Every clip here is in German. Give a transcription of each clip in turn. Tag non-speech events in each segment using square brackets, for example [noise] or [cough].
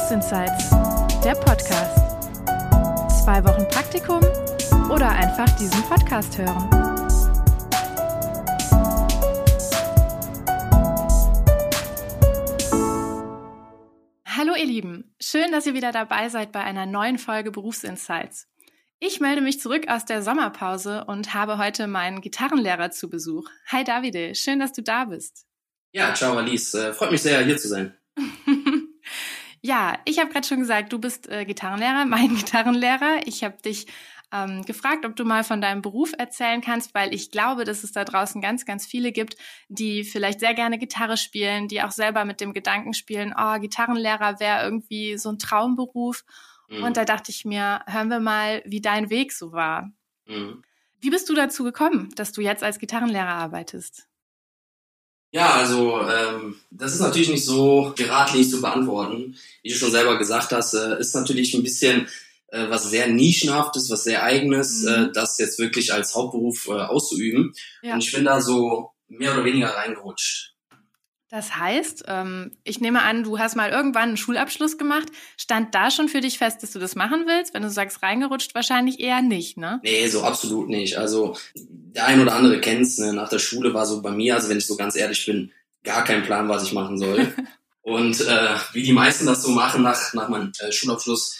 Berufsinsights, der Podcast. Zwei Wochen Praktikum oder einfach diesen Podcast hören. Hallo ihr Lieben, schön, dass ihr wieder dabei seid bei einer neuen Folge Berufsinsights. Ich melde mich zurück aus der Sommerpause und habe heute meinen Gitarrenlehrer zu Besuch. Hi Davide, schön, dass du da bist. Ja, ciao Alice, äh, freut mich sehr, hier zu sein. [laughs] Ja, ich habe gerade schon gesagt, du bist äh, Gitarrenlehrer, [laughs] mein Gitarrenlehrer. Ich habe dich ähm, gefragt, ob du mal von deinem Beruf erzählen kannst, weil ich glaube, dass es da draußen ganz, ganz viele gibt, die vielleicht sehr gerne Gitarre spielen, die auch selber mit dem Gedanken spielen, oh, Gitarrenlehrer wäre irgendwie so ein Traumberuf. Mhm. Und da dachte ich mir, hören wir mal, wie dein Weg so war. Mhm. Wie bist du dazu gekommen, dass du jetzt als Gitarrenlehrer arbeitest? Ja, also ähm, das ist natürlich nicht so geradlinig zu beantworten. Wie du schon selber gesagt hast, äh, ist natürlich ein bisschen äh, was sehr nischenhaftes, was sehr eigenes, mhm. äh, das jetzt wirklich als Hauptberuf äh, auszuüben. Ja. Und ich bin da so mehr oder weniger reingerutscht. Das heißt, ähm, ich nehme an, du hast mal irgendwann einen Schulabschluss gemacht. Stand da schon für dich fest, dass du das machen willst? Wenn du sagst, reingerutscht, wahrscheinlich eher nicht, ne? Nee, so absolut nicht. Also der ein oder andere kennt's, ne? Nach der Schule war so bei mir, also wenn ich so ganz ehrlich bin, gar kein Plan, was ich machen soll. [laughs] Und äh, wie die meisten das so machen nach, nach meinem äh, Schulabschluss,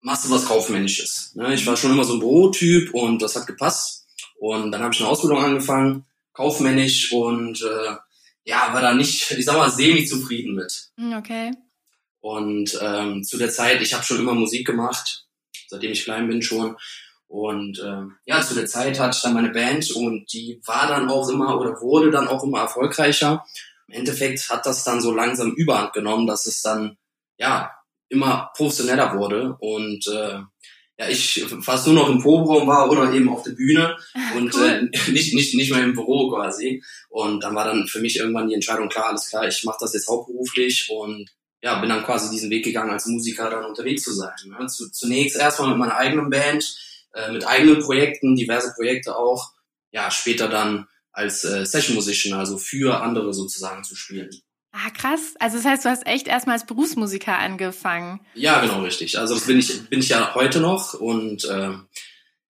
machst du was Kaufmännisches. Ne? Ich war schon immer so ein Bürotyp und das hat gepasst. Und dann habe ich eine Ausbildung angefangen, kaufmännisch und äh, ja, war da nicht, ich sag mal, semi-zufrieden mit. Hm, okay. Und ähm, zu der Zeit, ich habe schon immer Musik gemacht, seitdem ich klein bin schon. Und äh, ja, zu der Zeit hatte ich dann meine Band und die war dann auch immer oder wurde dann auch immer erfolgreicher. Im Endeffekt hat das dann so langsam Überhand genommen, dass es dann ja immer professioneller wurde und äh, ja, ich fast nur noch im Proberaum war oder eben auf der Bühne ah, und cool. äh, [laughs] nicht, nicht, nicht mehr im Büro quasi. Und dann war dann für mich irgendwann die Entscheidung klar, alles klar, ich mache das jetzt hauptberuflich und ja, bin dann quasi diesen Weg gegangen, als Musiker dann unterwegs zu sein. Ne? Zu, zunächst erstmal mit meiner eigenen Band, äh, mit eigenen Projekten, diverse Projekte auch. Ja, später dann als äh, Session Musician, also für andere sozusagen zu spielen. Ah, krass. Also das heißt, du hast echt erstmal als Berufsmusiker angefangen. Ja, genau, richtig. Also das bin ich, bin ich ja heute noch. Und äh,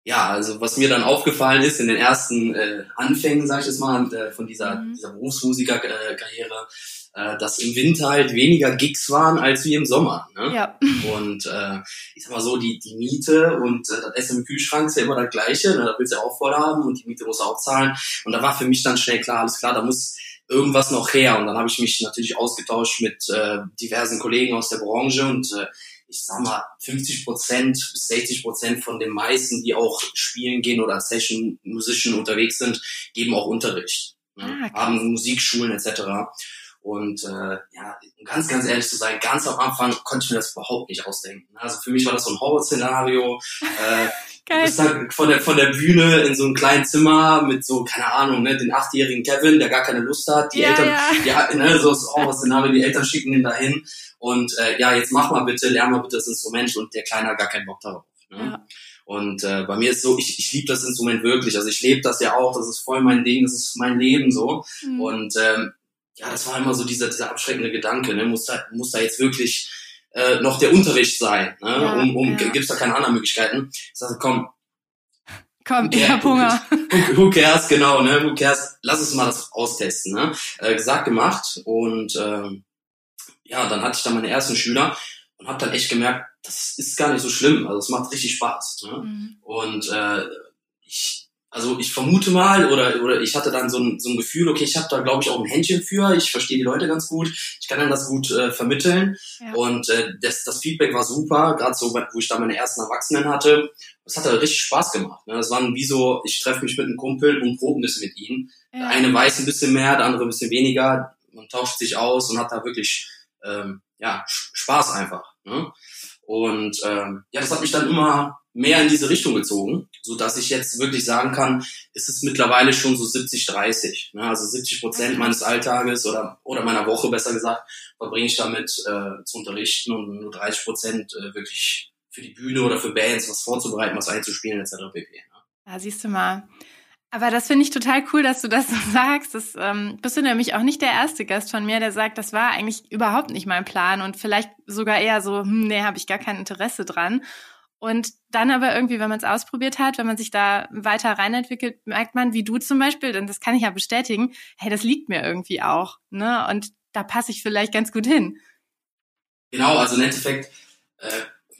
ja, also was mir dann aufgefallen ist in den ersten äh, Anfängen, sag ich jetzt mal, äh, von dieser, mhm. dieser Berufsmusikerkarriere, äh, dass im Winter halt weniger Gigs waren als wie im Sommer. Ne? Ja. Und äh, ich sag mal so, die, die Miete und äh, das Essen im Kühlschrank ist ja immer das Gleiche. Ne? Da willst du ja auch voll haben und die Miete musst du auch zahlen. Und da war für mich dann schnell klar, alles klar, da muss irgendwas noch her. Und dann habe ich mich natürlich ausgetauscht mit äh, diversen Kollegen aus der Branche und äh, ich sag mal, 50 Prozent bis 60 Prozent von den meisten, die auch spielen gehen oder Session Musician unterwegs sind, geben auch Unterricht. Ne? Ah, haben Musikschulen etc. Und äh, ja, um ganz, ganz ehrlich zu sein, ganz am Anfang konnte ich mir das überhaupt nicht ausdenken. Also für mich war das so ein Horrorszenario. Äh, [laughs] Geil. Du bist dann von der, von der Bühne in so einem kleinen Zimmer mit so, keine Ahnung, ne, den achtjährigen Kevin, der gar keine Lust hat. Die ja, Eltern, ja. ja, ne, so ist auch was Szenario, die Eltern schicken ihn dahin. Und äh, ja, jetzt mach mal bitte, lern mal bitte das Instrument und der Kleine hat gar keinen Bock darauf. Ne? Ja. Und äh, bei mir ist so, ich, ich liebe das Instrument wirklich. Also ich lebe das ja auch, das ist voll mein Ding, das ist mein Leben so. Mhm. Und ähm, ja, das war immer so dieser, dieser abschreckende Gedanke, ne? muss, da, muss da jetzt wirklich äh, noch der Unterricht sein, ne? Ja, um, um ja. gibt's da keine anderen Möglichkeiten. Ich sage, komm, Komm, ich hab Hunger. [laughs] Who, who cares, genau, ne? Who cares? Lass uns mal das austesten, ne? Äh, gesagt, gemacht. Und ähm, ja, dann hatte ich dann meine ersten Schüler und habe dann echt gemerkt, das ist gar nicht so schlimm. Also es macht richtig Spaß. Ne? Mhm. Und äh, ich also ich vermute mal oder, oder ich hatte dann so ein, so ein Gefühl, okay, ich habe da glaube ich auch ein Händchen für, ich verstehe die Leute ganz gut, ich kann dann das gut äh, vermitteln ja. und äh, das, das Feedback war super, gerade so, wo ich da meine ersten Erwachsenen hatte, das hat richtig Spaß gemacht. Ne? Das waren wie so, ich treffe mich mit einem Kumpel und proben das mit ihm. Ja. Der eine weiß ein bisschen mehr, der andere ein bisschen weniger, man tauscht sich aus und hat da wirklich ähm, ja, Spaß einfach. Ne? Und ähm, ja, das hat mich dann immer mehr in diese Richtung gezogen, so dass ich jetzt wirklich sagen kann, es ist mittlerweile schon so 70, 30. Ne? Also 70 Prozent meines Alltages oder, oder meiner Woche besser gesagt, verbringe ich damit äh, zu unterrichten und nur 30 Prozent äh, wirklich für die Bühne oder für Bands was vorzubereiten, was einzuspielen etc. pp. Ne? Ja, siehst du mal. Aber das finde ich total cool, dass du das so [laughs] sagst. Das ähm, bist du nämlich auch nicht der erste Gast von mir, der sagt, das war eigentlich überhaupt nicht mein Plan und vielleicht sogar eher so, hm, nee, habe ich gar kein Interesse dran. Und dann aber irgendwie, wenn man es ausprobiert hat, wenn man sich da weiter reinentwickelt, merkt man, wie du zum Beispiel, denn das kann ich ja bestätigen, hey, das liegt mir irgendwie auch. Ne? Und da passe ich vielleicht ganz gut hin. Genau, also im Endeffekt, äh,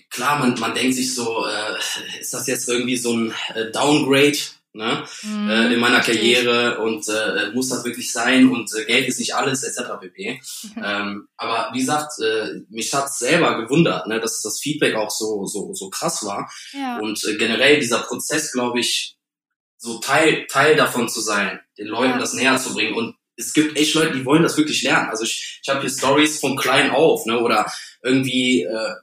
klar, man, man denkt sich so, äh, ist das jetzt irgendwie so ein äh, Downgrade ne, mhm, äh, in meiner Karriere und äh, muss das wirklich sein und äh, Geld ist nicht alles etc. pp. Mhm. [laughs] Ähm, aber wie gesagt, äh, mich hat selber gewundert, ne, dass das Feedback auch so so so krass war ja. und äh, generell dieser Prozess, glaube ich, so Teil Teil davon zu sein, den Leuten ja. das näher zu bringen und es gibt echt Leute, die wollen das wirklich lernen. Also ich, ich habe hier Stories von klein auf, ne, oder irgendwie äh,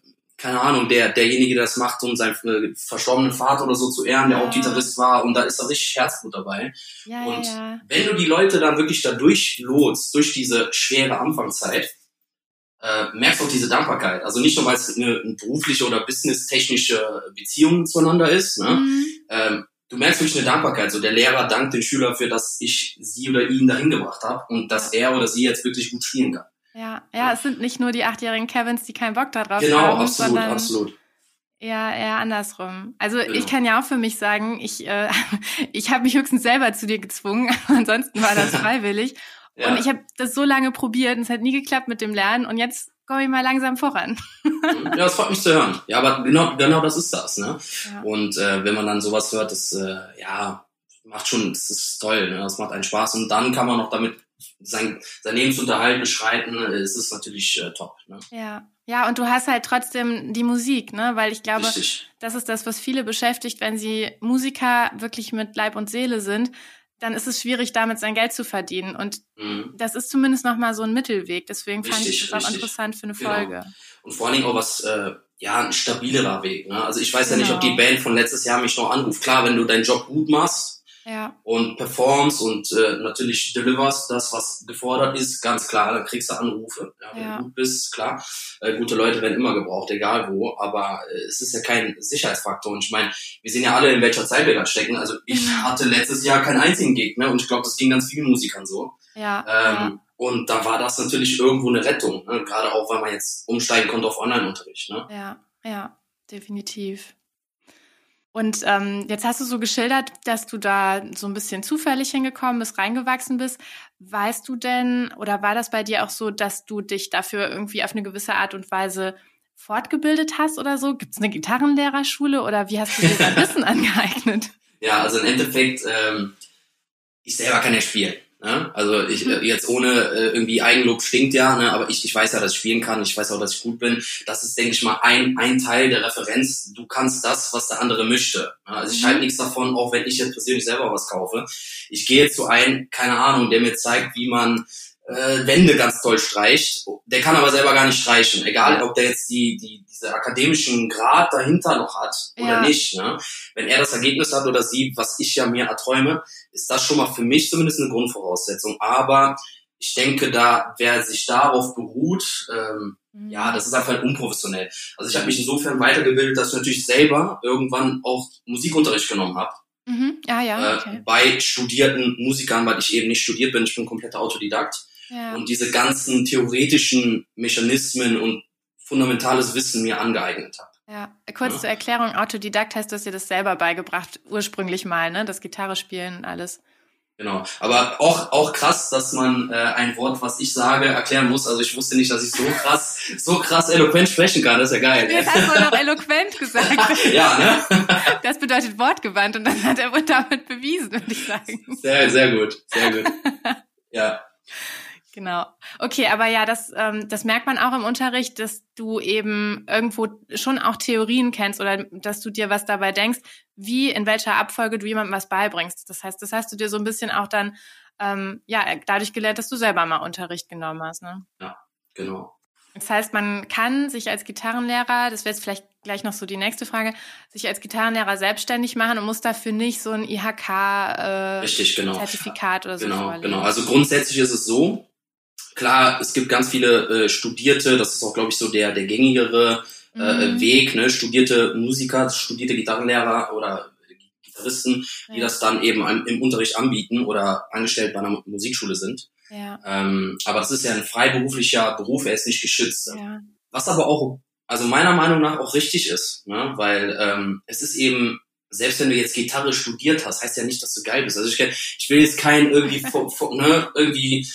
keine Ahnung, der, derjenige, der das macht, um seinen äh, verstorbenen Vater oder so zu ehren, der ja. auch Gitarrist war, und da ist da richtig Herzblut dabei. Ja, und ja. wenn du die Leute dann wirklich da durchlotst, durch diese schwere Anfangszeit, äh, merkst du auch diese Dankbarkeit. Also nicht nur, weil es eine, eine berufliche oder businesstechnische Beziehung zueinander ist, ne? Mhm. Ähm, du merkst wirklich eine Dankbarkeit. So der Lehrer dankt den Schüler für, dass ich sie oder ihn dahin gebracht habe und dass er oder sie jetzt wirklich gut spielen kann. Ja, ja, es sind nicht nur die achtjährigen Kevins, die keinen Bock darauf genau, haben. Genau, absolut, sondern absolut. Ja, eher andersrum. Also genau. ich kann ja auch für mich sagen, ich, äh, [laughs] ich habe mich höchstens selber zu dir gezwungen, [laughs] ansonsten war das [laughs] freiwillig. ja. Und ich habe das so lange probiert und es hat nie geklappt mit dem Lernen und jetzt komme ich mal langsam voran. ja, das freut mich zu hören. Ja, aber genau, genau das ist das. Ne? Ja. Und äh, wenn man dann sowas hört, das äh, ja macht schon, das ist toll, ne? das macht einen Spaß und dann kann man noch damit sein, sein Lebensunterhalt beschreiten, ist es natürlich äh, top. Ne? Ja. Ja, und du hast halt trotzdem die Musik, ne? Weil ich glaube, Richtig. das ist das, was viele beschäftigt, wenn sie Musiker wirklich mit Leib und Seele sind, dann ist es schwierig, damit sein Geld zu verdienen. Und mhm. das ist zumindest nochmal so ein Mittelweg. Deswegen richtig, fand ich das richtig. auch interessant für eine genau. Folge. Und vor allen Dingen auch was, äh, ja, ein stabilerer Weg. Ne? Also ich weiß genau. ja nicht, ob die genau. Band von letztes Jahr mich noch anruft. Klar, wenn du deinen Job gut machst, ja. und performst und äh, natürlich deliverst das, was gefordert ist, ganz klar, dann kriegst du Anrufe. Ja, wenn ja. du gut bist, klar. Äh, gute Leute werden immer gebraucht, egal wo, aber äh, es ist ja kein Sicherheitsfaktor. Und ich meine, wir sehen ja alle, in welcher Zeit wir da stecken. Also ich genau. hatte letztes Jahr keinen einzigen Gegner und ich glaube, das ging ganz vielen Musikern so. Ja. Ähm, ja. Und da war das natürlich irgendwo eine Rettung, ne? gerade auch, weil man jetzt umsteigen konnte auf Online-Unterricht. Ne? Ja, ja, definitiv. Und ähm, jetzt hast du so geschildert, dass du da so ein bisschen zufällig hingekommen bist, reingewachsen bist. Weißt du denn, oder war das bei dir auch so, dass du dich dafür irgendwie auf eine gewisse Art und Weise fortgebildet hast oder so? Gibt es eine Gitarrenlehrerschule oder wie hast du dir dein [laughs] Wissen angeeignet? Ja, also im Endeffekt, ähm, ich selber kann ja spielen. Ne? Also ich äh, jetzt ohne äh, irgendwie Eigenlob stinkt ja, ne? aber ich, ich weiß ja, dass ich spielen kann, ich weiß auch, dass ich gut bin. Das ist, denke ich mal, ein, ein Teil der Referenz. Du kannst das, was der andere möchte. Ne? Also ich mhm. halte nichts davon, auch wenn ich jetzt persönlich selber was kaufe. Ich gehe zu einem, keine Ahnung, der mir zeigt, wie man äh, Wände ganz toll streicht. Der kann aber selber gar nicht streichen. Egal, ob der jetzt die, die, diese akademischen Grad dahinter noch hat oder ja. nicht. Ne? Wenn er das Ergebnis hat oder sie, was ich ja mir erträume, ist das schon mal für mich zumindest eine Grundvoraussetzung. Aber ich denke, da wer sich darauf beruht, ähm, mhm. ja, das ist einfach unprofessionell. Also ich habe mich insofern weitergebildet, dass ich natürlich selber irgendwann auch Musikunterricht genommen habe. Mhm. Ah, ja, okay. äh, bei studierten Musikern, weil ich eben nicht studiert bin, ich bin kompletter Autodidakt. Ja. Und diese ganzen theoretischen Mechanismen und fundamentales Wissen mir angeeignet habe. Ja, kurz ja. zur Erklärung, Autodidakt heißt, du hast dir das selber beigebracht, ursprünglich mal, ne? Das Gitarre spielen und alles. Genau. Aber auch, auch krass, dass man äh, ein Wort, was ich sage, erklären muss. Also ich wusste nicht, dass ich so krass, so krass eloquent sprechen kann. Das ist ja geil. Jetzt hast du noch eloquent gesagt. [laughs] ja, ne? [laughs] das bedeutet wortgewandt und das hat er damit bewiesen, würde ich sagen. Sehr, sehr gut. Sehr gut. [laughs] Ja. Genau. Okay, aber ja, das, ähm, das merkt man auch im Unterricht, dass du eben irgendwo schon auch Theorien kennst oder dass du dir was dabei denkst, wie in welcher Abfolge du jemandem was beibringst. Das heißt, das hast du dir so ein bisschen auch dann ähm, ja dadurch gelernt, dass du selber mal Unterricht genommen hast. Ne? Ja, genau. Das heißt, man kann sich als Gitarrenlehrer, das wäre jetzt vielleicht gleich noch so die nächste Frage, sich als Gitarrenlehrer selbstständig machen und muss dafür nicht so ein IHK-Zertifikat äh, oder so Genau, vorlegen. genau. Also grundsätzlich ist es so, Klar, es gibt ganz viele äh, Studierte, das ist auch, glaube ich, so der, der gängigere äh, mhm. Weg, ne? studierte Musiker, studierte Gitarrenlehrer oder Gitarristen, die ja. das dann eben im Unterricht anbieten oder angestellt bei einer Musikschule sind. Ja. Ähm, aber das ist ja ein freiberuflicher Beruf, er ist nicht geschützt. Ja. Was aber auch, also meiner Meinung nach auch richtig ist, ne? weil ähm, es ist eben selbst wenn du jetzt Gitarre studiert hast, heißt ja nicht, dass du geil bist. Also ich, ich will jetzt keinen irgendwie, [laughs] ne, irgendwie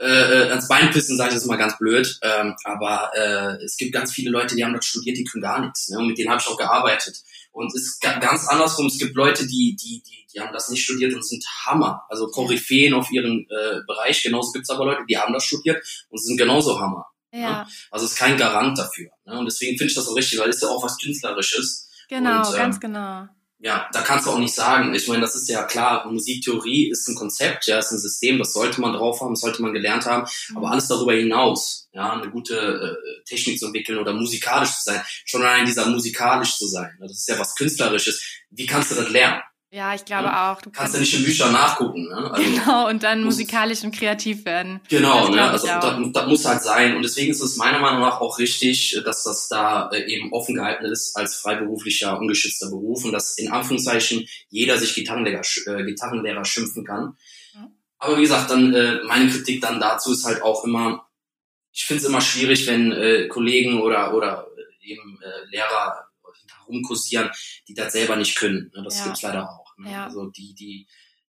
äh, äh, ans Bein pissen, sage ich das mal ganz blöd. Ähm, aber äh, es gibt ganz viele Leute, die haben dort studiert, die können gar nichts. Ne? Und mit denen habe ich auch gearbeitet. Und es ist ganz andersrum. Es gibt Leute, die, die, die, die haben das nicht studiert und sind Hammer. Also Koryphäen auf ihrem äh, Bereich. Genauso gibt es aber Leute, die haben das studiert und sind genauso Hammer. Ne? Ja. Ne? Also es ist kein Garant dafür. Ne? Und deswegen finde ich das so richtig, weil es ist ja auch was Künstlerisches. Genau, und, ähm, ganz genau ja, da kannst du auch nicht sagen. Ich meine, das ist ja klar, Musiktheorie ist ein Konzept, ja, ist ein System, das sollte man drauf haben, das sollte man gelernt haben, aber mhm. alles darüber hinaus, ja, eine gute äh, Technik zu entwickeln oder musikalisch zu sein, schon allein dieser musikalisch zu sein, das ist ja was Künstlerisches. Wie kannst du das lernen? Ja, ich glaube ja? auch. Du kannst ja nicht in Büchern nachgucken. Ne? Also, genau, und dann musikalisch und kreativ werden. Genau, ne? also das, das, muss halt sein. Und deswegen ist es meiner Meinung nach auch richtig, dass das da äh, eben offen gehalten ist als freiberuflicher, ungeschützter Beruf und dass in Anführungszeichen jeder sich Gitarrenlehrer, äh, Gitarrenlehrer schimpfen kann. Ja. Aber wie gesagt, dann äh, meine Kritik dann dazu ist halt auch immer, ich finde es immer schwierig, wenn äh, Kollegen oder, oder eben äh, Lehrer rumkursieren, die das selber nicht können. Ne? Das ja. gibt's leider auch. Ne? Ja. Also die, die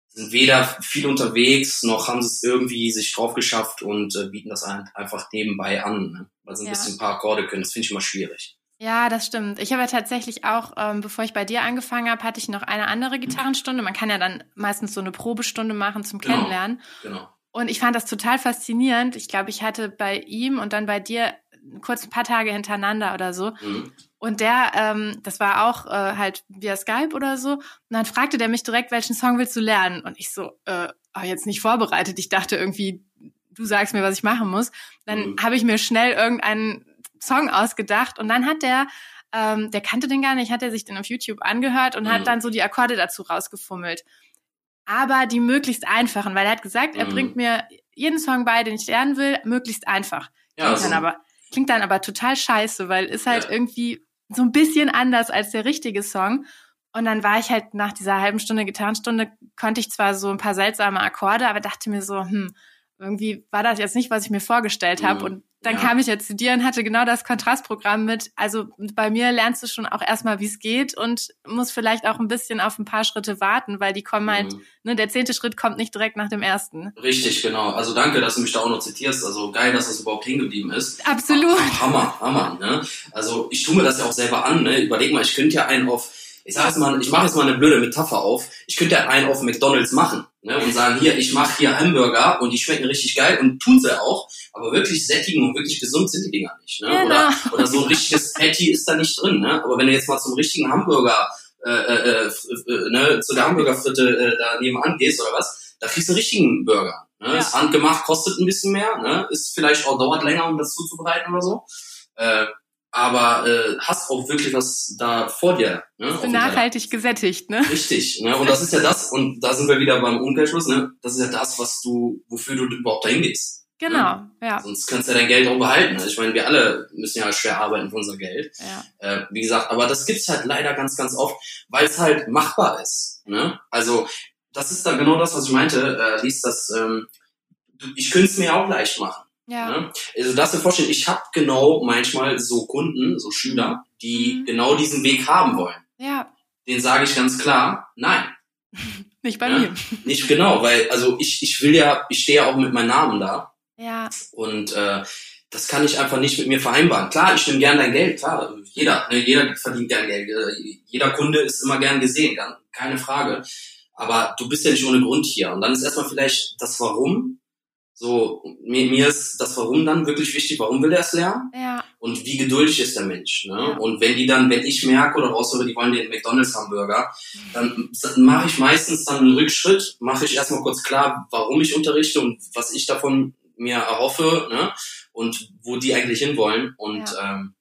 sind weder viel unterwegs, noch haben sie es irgendwie sich drauf geschafft und äh, bieten das einfach nebenbei an, ne? weil sie ein ja. bisschen ein paar Akkorde können. Das finde ich immer schwierig. Ja, das stimmt. Ich habe ja tatsächlich auch, ähm, bevor ich bei dir angefangen habe, hatte ich noch eine andere Gitarrenstunde. Man kann ja dann meistens so eine Probestunde machen zum genau. Kennenlernen. Genau. Und ich fand das total faszinierend. Ich glaube, ich hatte bei ihm und dann bei dir kurz ein paar Tage hintereinander oder so. Mhm. Und der, ähm, das war auch äh, halt via Skype oder so. Und dann fragte der mich direkt, welchen Song willst du lernen? Und ich so, äh, oh, jetzt nicht vorbereitet. Ich dachte irgendwie, du sagst mir, was ich machen muss. Dann mhm. habe ich mir schnell irgendeinen Song ausgedacht und dann hat der, ähm, der kannte den gar nicht, hat er sich den auf YouTube angehört und mhm. hat dann so die Akkorde dazu rausgefummelt. Aber die möglichst einfachen, weil er hat gesagt, er mhm. bringt mir jeden Song bei, den ich lernen will, möglichst einfach. Ja, also. aber, klingt dann aber total scheiße, weil ist halt ja. irgendwie so ein bisschen anders als der richtige Song. Und dann war ich halt nach dieser halben Stunde Gitarrenstunde, konnte ich zwar so ein paar seltsame Akkorde, aber dachte mir so, hm, irgendwie war das jetzt nicht, was ich mir vorgestellt habe. Mhm. Und dann ja. kam ich jetzt zu dir und hatte genau das Kontrastprogramm mit. Also bei mir lernst du schon auch erstmal, wie es geht und musst vielleicht auch ein bisschen auf ein paar Schritte warten, weil die kommen halt, mhm. ne, der zehnte Schritt kommt nicht direkt nach dem ersten. Richtig, genau. Also danke, dass du mich da auch noch zitierst. Also geil, dass das überhaupt hingeblieben ist. Absolut. Hammer, Hammer, ne? Also ich tue mir das ja auch selber an, ne? Überleg mal, ich könnte ja einen auf ich sage jetzt mal, ich mache jetzt mal eine blöde Metapher auf. Ich könnte ja einen auf McDonalds machen ne, und sagen, hier, ich mache hier Hamburger und die schmecken richtig geil und tun sie auch, aber wirklich sättigen und wirklich gesund sind die Dinger nicht. Ne? Genau. Oder, oder so ein richtiges Patty ist da nicht drin. Ne? Aber wenn du jetzt mal zum richtigen Hamburger, äh, äh, äh, ne, zu der Hamburgerfritte äh, da nebenan gehst oder was, da kriegst du einen richtigen Burger. Ne? Ja. Ist handgemacht, kostet ein bisschen mehr, ne? ist vielleicht auch dauert länger, um das zuzubereiten oder so. Äh, aber äh, hast auch wirklich was da vor dir. Ne, nachhaltig gesättigt, ne? Richtig, ne? Und das ist ja [laughs] das, und da sind wir wieder beim Umkehrschluss, ne? Das ist ja das, was du, wofür du überhaupt dahin gehst. Genau, ne? ja. Sonst kannst du ja dein Geld auch behalten. Ne? Ich meine, wir alle müssen ja schwer arbeiten für unser Geld. Ja. Äh, wie gesagt, aber das gibt's halt leider ganz, ganz oft, weil es halt machbar ist. Ne? Also das ist dann genau das, was ich meinte, äh, liest das, ähm, ich könnte es mir auch leicht machen. Ja. Ne? Also darfst du dir vorstellen, ich habe genau manchmal so Kunden, so Schüler, die mhm. genau diesen Weg haben wollen. Ja. Den sage ich ganz klar, nein. [laughs] Nicht bei ja? mir. [laughs] Nicht genau, weil also ich, ich will ja, ich stehe ja auch mit meinem Namen da. Ja. Und äh, das kann ich einfach nicht mit mir vereinbaren. Klar, ich nehme gern dein Geld, klar, jeder, ne, jeder verdient gern Geld, äh, jeder Kunde ist immer gern gesehen, keine Frage. Aber du bist ja nicht ohne Grund hier. Und dann ist erstmal vielleicht das Warum so, mir, mir ist das Warum dann wirklich wichtig, warum will er es lernen? Ja. Und wie geduldig ist der Mensch? Ne? Ja. Und wenn die dann, wenn ich merke oder raushöre, die wollen den McDonalds-Hamburger, dann, dann mache ich meistens dann einen Rückschritt, mache ich erstmal kurz klar, warum ich unterrichte und was ich davon mir erhoffe, ne? Und wo die eigentlich hinwollen. Und ja. ähm,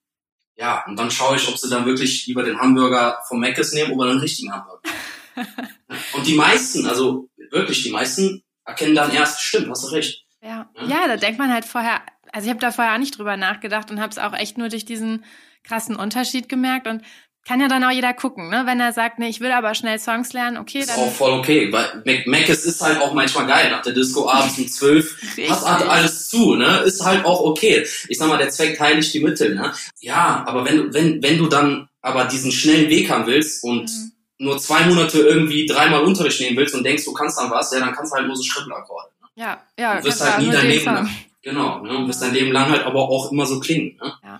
ja, und dann schaue ich, ob sie dann wirklich lieber den Hamburger vom Mc's nehmen oder den richtigen Hamburger. [laughs] und die meisten, also wirklich die meisten erkennen dann erst, stimmt, hast du recht ja. ja, da denkt man halt vorher, also ich habe da vorher auch nicht drüber nachgedacht und habe es auch echt nur durch diesen krassen Unterschied gemerkt und kann ja dann auch jeder gucken, ne? Wenn er sagt, nee, ich will aber schnell Songs lernen, okay, ist dann. auch voll okay, weil Mac Macis ist halt auch manchmal geil. Nach der Disco abends um zwölf hat, hat alles zu, ne? Ist halt auch okay. Ich sag mal, der Zweck heiligt die Mittel, ne? Ja, aber wenn du, wenn, wenn du dann aber diesen schnellen Weg haben willst und mhm. nur zwei Monate irgendwie dreimal Unterricht nehmen willst und denkst, du kannst dann was, ja, dann kannst du halt nur so Schrittelakkorde. Ne? Ja, ja. Du wirst halt nie dein Leben lang. Genau, ne? Du wirst dein Leben lang halt aber auch immer so klingen, ne? Ja.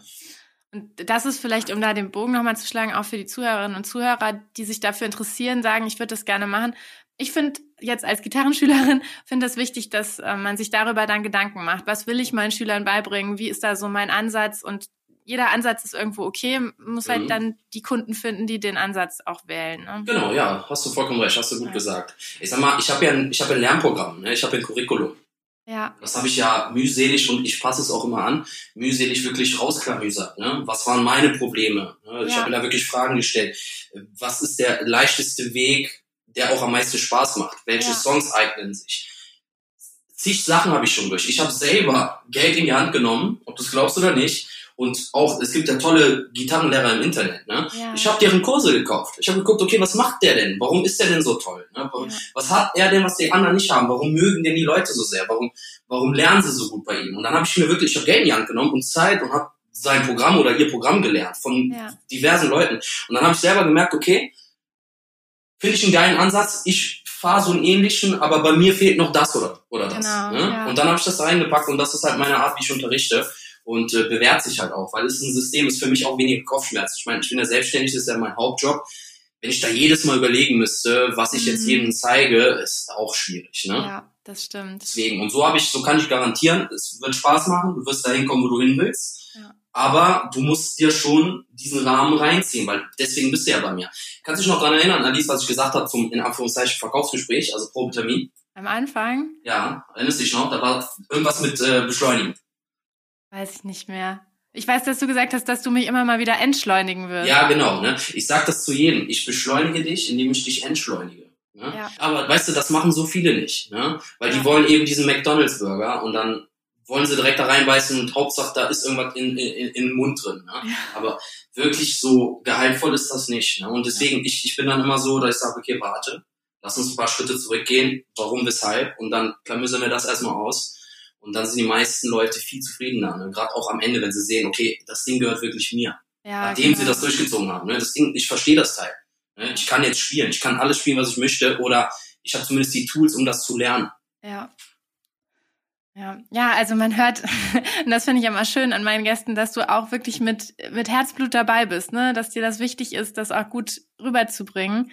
Und das ist vielleicht, um da den Bogen nochmal zu schlagen, auch für die Zuhörerinnen und Zuhörer, die sich dafür interessieren, sagen, ich würde das gerne machen. Ich finde jetzt als Gitarrenschülerin finde es wichtig, dass äh, man sich darüber dann Gedanken macht. Was will ich meinen Schülern beibringen? Wie ist da so mein Ansatz? Und jeder Ansatz ist irgendwo okay, muss halt mhm. dann die Kunden finden, die den Ansatz auch wählen. Ne? Genau, ja, hast du vollkommen recht, hast du gut ja. gesagt. Ich sag mal, ich habe ja ein, ich habe ein Lernprogramm, ne? ich habe ein Curriculum. Ja. Das habe ich ja mühselig und ich passe es auch immer an, mühselig wirklich rausklamüsert. Ne? Was waren meine Probleme? Ne? Ich ja. habe mir da wirklich Fragen gestellt. Was ist der leichteste Weg, der auch am meisten Spaß macht? Welche ja. Songs eignen sich? Zig Sachen habe ich schon durch. Ich habe selber Geld in die Hand genommen, ob du es glaubst oder nicht, und auch, es gibt ja tolle Gitarrenlehrer im Internet. Ne? Ja. Ich habe deren Kurse gekauft. Ich habe geguckt, okay, was macht der denn? Warum ist der denn so toll? Ne? Ja. Was hat er denn, was die anderen nicht haben? Warum mögen denn die Leute so sehr? Warum, warum lernen sie so gut bei ihm? Und dann habe ich mir wirklich, ich Geld in die Hand genommen und Zeit und habe sein Programm oder ihr Programm gelernt von ja. diversen Leuten. Und dann habe ich selber gemerkt, okay, finde ich einen geilen Ansatz. Ich fahre so einen ähnlichen, aber bei mir fehlt noch das oder, oder das. Genau, ne? Und dann habe ich das reingepackt und das ist halt meine Art, wie ich unterrichte und äh, bewährt sich halt auch, weil es ein System ist für mich auch weniger Kopfschmerz. Ich meine, ich bin ja selbstständig, das ist ja mein Hauptjob. Wenn ich da jedes Mal überlegen müsste, was ich mhm. jetzt jedem zeige, ist auch schwierig, ne? Ja, das stimmt. Deswegen. Und so habe ich, so kann ich garantieren, es wird Spaß machen, du wirst dahin kommen, wo du hin willst. Ja. Aber du musst dir schon diesen Rahmen reinziehen, weil deswegen bist du ja bei mir. Kannst du dich noch dran erinnern, an dies, was ich gesagt habe zum, in Anführungszeichen, Verkaufsgespräch, also Probetermin? Am Anfang? Ja, erinnerst du dich noch? Da war irgendwas mit äh, Beschleunigen. Weiß ich nicht mehr. Ich weiß, dass du gesagt hast, dass du mich immer mal wieder entschleunigen wirst. Ja, genau. Ne? Ich sag das zu jedem. Ich beschleunige dich, indem ich dich entschleunige. Ne? Ja. Aber weißt du, das machen so viele nicht. Ne? Weil ja. die wollen eben diesen McDonalds-Burger und dann wollen sie direkt da reinbeißen und Hauptsache da ist irgendwas in, in, in den Mund drin. Ne? Ja. Aber wirklich so gehaltvoll ist das nicht. Ne? Und deswegen, ich, ich bin dann immer so, dass ich sage, okay, warte, lass uns ein paar Schritte zurückgehen. Warum, weshalb? Und dann klamüsern wir das erstmal aus und dann sind die meisten Leute viel zufriedener. Ne? Gerade auch am Ende, wenn sie sehen, okay, das Ding gehört wirklich mir. Ja, Nachdem genau. sie das durchgezogen haben. Ne? Das Ding, ich verstehe das Teil. Ne? Ich kann jetzt spielen. Ich kann alles spielen, was ich möchte. Oder ich habe zumindest die Tools, um das zu lernen. Ja. Ja, ja, also man hört, [laughs] und das finde ich immer schön an meinen Gästen, dass du auch wirklich mit, mit Herzblut dabei bist, ne? dass dir das wichtig ist, das auch gut rüberzubringen.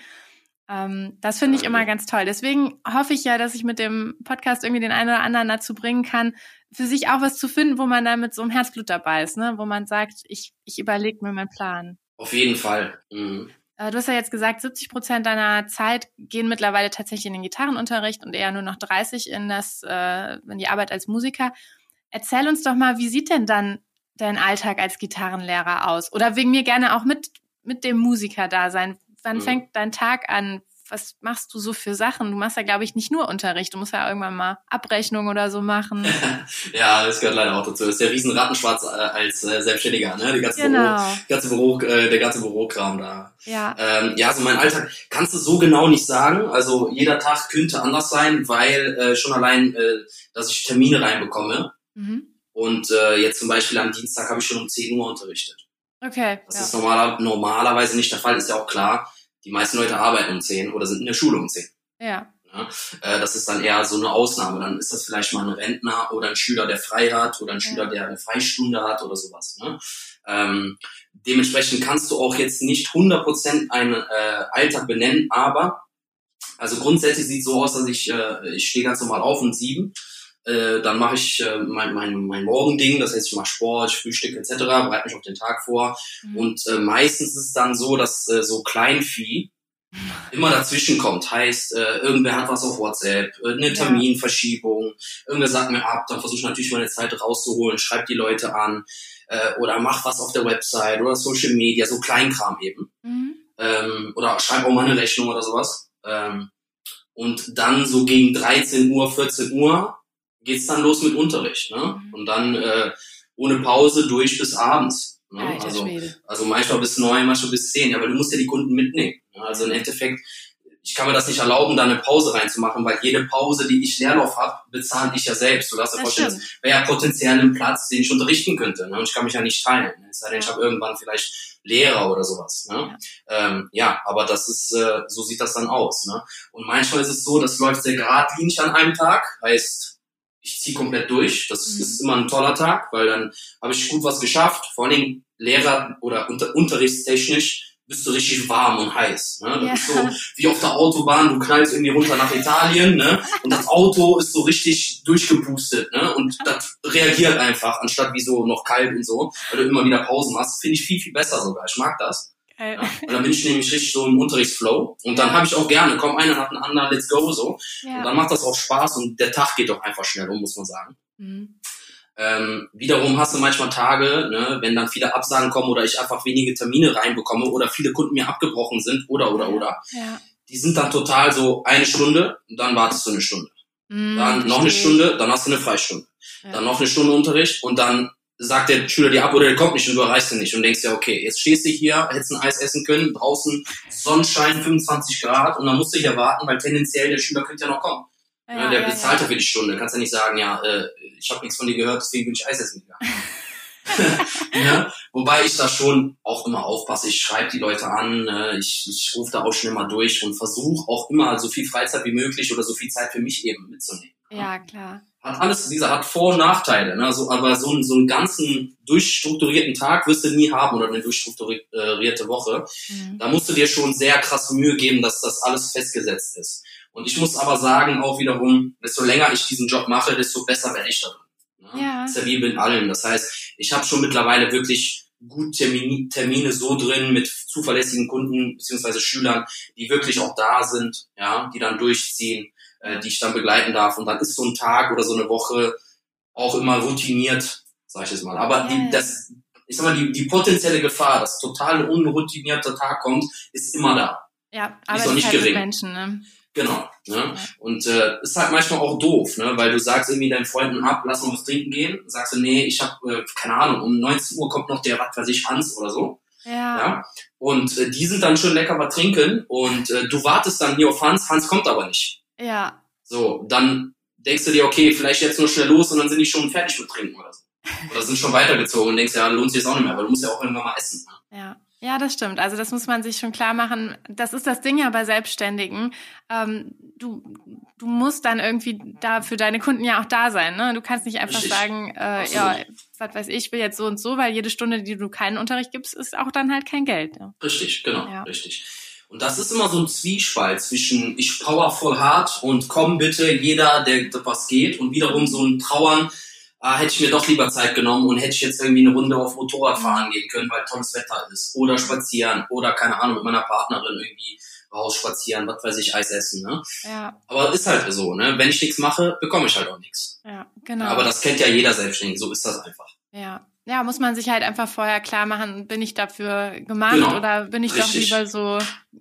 Ähm, das finde ich immer ganz toll. Deswegen hoffe ich ja, dass ich mit dem Podcast irgendwie den einen oder anderen dazu bringen kann, für sich auch was zu finden, wo man da mit so einem Herzblut dabei ist, ne? wo man sagt, ich, ich überlege mir meinen Plan. Auf jeden Fall. Mhm. Äh, du hast ja jetzt gesagt, 70 Prozent deiner Zeit gehen mittlerweile tatsächlich in den Gitarrenunterricht und eher nur noch 30 in das, äh, in die Arbeit als Musiker. Erzähl uns doch mal, wie sieht denn dann dein Alltag als Gitarrenlehrer aus? Oder wegen mir gerne auch mit, mit dem Musiker da sein. Wann mhm. fängt dein Tag an? Was machst du so für Sachen? Du machst ja, glaube ich, nicht nur Unterricht. Du musst ja irgendwann mal Abrechnung oder so machen. [laughs] ja, das gehört leider auch dazu. Das ist der riesen Rattenschwarz äh, als äh, Selbstständiger, ne? Die ganze genau. Büro, ganze Büro, äh, der ganze Bürokram da. Ja. Ähm, ja, also mein Alltag kannst du so genau nicht sagen. Also jeder Tag könnte anders sein, weil äh, schon allein, äh, dass ich Termine reinbekomme. Mhm. Und äh, jetzt zum Beispiel am Dienstag habe ich schon um 10 Uhr unterrichtet. Okay. Das ja. ist normaler, normalerweise nicht der Fall, ist ja auch klar die meisten Leute arbeiten um 10 oder sind in der Schule um 10. Ja. ja äh, das ist dann eher so eine Ausnahme. Dann ist das vielleicht mal ein Rentner oder ein Schüler, der frei hat oder ein Schüler, ja. der eine Freistunde hat oder sowas. Ne? Ähm, dementsprechend kannst du auch jetzt nicht 100% einen äh, Alltag benennen, aber also grundsätzlich sieht so aus, dass ich, äh, ich stehe ganz normal auf um sieben äh, dann mache ich äh, mein, mein, mein Morgending, das heißt, ich mache Sport, ich frühstücke etc., bereite mich auf den Tag vor. Mhm. Und äh, meistens ist es dann so, dass äh, so Kleinvieh immer dazwischen kommt. Heißt, äh, irgendwer hat was auf WhatsApp, äh, eine Terminverschiebung, irgendwer sagt mir ab, dann versuche ich natürlich meine Zeit rauszuholen, schreib die Leute an äh, oder mach was auf der Website oder Social Media, so Kleinkram eben. Mhm. Ähm, oder schreib auch mal eine Rechnung oder sowas. Ähm, und dann so gegen 13 Uhr, 14 Uhr geht's dann los mit Unterricht, ne? Mhm. Und dann äh, ohne Pause durch bis abends. Ne? Also, also manchmal bis neun, manchmal bis zehn, ja, weil du musst ja die Kunden mitnehmen. Ne? Also im Endeffekt, ich kann mir das nicht erlauben, da eine Pause reinzumachen, weil jede Pause, die ich Leerlauf habe, bezahle ich ja selbst. Du darfst dir vorstellen, wäre ja potenziell ein Platz, den ich unterrichten könnte. Ne? Und ich kann mich ja nicht teilen. Ne? Es sei denn, ich habe irgendwann vielleicht Lehrer oder sowas. Ne? Ja. Ähm, ja, aber das ist, äh, so sieht das dann aus. Ne? Und manchmal ist es so, das läuft sehr geradlinig an einem Tag, heißt, ich ziehe komplett durch. Das mhm. ist immer ein toller Tag, weil dann habe ich gut was geschafft. Vor allen Dingen Lehrer oder unter, unterrichtstechnisch bist du richtig warm und heiß. Ne? Das ja. ist so wie auf der Autobahn, du knallst irgendwie runter nach Italien ne? und das Auto ist so richtig durchgeboostet ne? und das reagiert einfach, anstatt wie so noch kalt und so, weil du immer wieder Pausen machst. Finde ich viel, viel besser sogar. Ich mag das. Ja, [laughs] und dann bin ich nämlich richtig so im Unterrichtsflow. Und dann habe ich auch gerne, komm, einer nach dem anderen, let's go so. Ja. Und dann macht das auch Spaß und der Tag geht doch einfach schnell um, muss man sagen. Mhm. Ähm, wiederum hast du manchmal Tage, ne, wenn dann viele Absagen kommen oder ich einfach wenige Termine reinbekomme oder viele Kunden mir abgebrochen sind oder oder oder. Ja. Die sind dann total so eine Stunde, dann wartest du eine Stunde. Mm, dann noch eine Stunde, dann hast du eine Freistunde. Ja. Dann noch eine Stunde Unterricht und dann sagt der Schüler dir ab oder der kommt nicht und du erreichst ihn nicht und denkst ja, okay, jetzt stehst du hier, hättest ein Eis essen können, draußen Sonnenschein, 25 Grad und dann musst du hier warten, weil tendenziell der Schüler könnte ja noch kommen. Ja, ja, der ja, bezahlt ja für die Stunde. Kannst ja nicht sagen, ja, äh, ich habe nichts von dir gehört, deswegen bin ich Eis essen gegangen. ja? [laughs] Wobei ich da schon auch immer aufpasse. Ich schreibe die Leute an, äh, ich, ich rufe da auch schon immer durch und versuche auch immer so viel Freizeit wie möglich oder so viel Zeit für mich eben mitzunehmen. Ja, klar. Hat alles, dieser hat Vor- und Nachteile. Ne? So, aber so, so einen ganzen durchstrukturierten Tag wirst du nie haben oder eine durchstrukturierte Woche. Mhm. Da musst du dir schon sehr krasse Mühe geben, dass das alles festgesetzt ist. Und ich muss aber sagen, auch wiederum, desto länger ich diesen Job mache, desto besser werde ich darin. Ne? Ja. Das ist ja wie mit allem. Das heißt, ich habe schon mittlerweile wirklich gut Termine, Termine so drin mit zuverlässigen Kunden beziehungsweise Schülern, die wirklich auch da sind, ja, die dann durchziehen, äh, die ich dann begleiten darf. Und dann ist so ein Tag oder so eine Woche auch immer routiniert, sag ich jetzt mal. Aber die, das, ich sag mal, die, die potenzielle Gefahr, dass total unroutinierter Tag kommt, ist immer da. Ja, aber ist auch nicht halt gering. Menschen, ne? Genau. Ne? Und äh, ist halt manchmal auch doof, ne? weil du sagst irgendwie deinen Freunden ab, lass uns was trinken gehen. Sagst du, nee, ich habe äh, keine Ahnung, um 19 Uhr kommt noch der, was weiß ich, Hans oder so. Ja. ja? Und äh, die sind dann schon lecker was trinken und äh, du wartest dann hier auf Hans, Hans kommt aber nicht. Ja. So, dann denkst du dir, okay, vielleicht jetzt nur schnell los und dann sind die schon fertig mit Trinken oder so. Oder sind schon weitergezogen und denkst, ja, lohnt sich jetzt auch nicht mehr, weil du musst ja auch irgendwann mal essen. Ne? Ja. Ja, das stimmt. Also das muss man sich schon klar machen. Das ist das Ding ja bei Selbstständigen. Ähm, du, du musst dann irgendwie da für deine Kunden ja auch da sein. Ne? Du kannst nicht einfach Richtig. sagen, äh, ja, was weiß ich, will jetzt so und so, weil jede Stunde, die du keinen Unterricht gibst, ist auch dann halt kein Geld. Ja. Richtig, genau, ja. richtig. Und das ist immer so ein Zwiespalt zwischen ich power voll hart und komm bitte jeder, der was geht und wiederum so ein Trauern, ah, hätte ich mir doch lieber Zeit genommen und hätte ich jetzt irgendwie eine Runde auf Motorrad fahren gehen können, weil tolles Wetter ist. Oder spazieren. Oder keine Ahnung, mit meiner Partnerin irgendwie raus spazieren, was weiß ich, Eis essen. Ne? Ja. Aber ist halt so, ne? Wenn ich nichts mache, bekomme ich halt auch nichts. Ja, genau. Aber das kennt ja jeder Selbstständige, so ist das einfach. Ja. Ja, muss man sich halt einfach vorher klar machen, bin ich dafür gemacht genau. oder bin ich Richtig. doch lieber so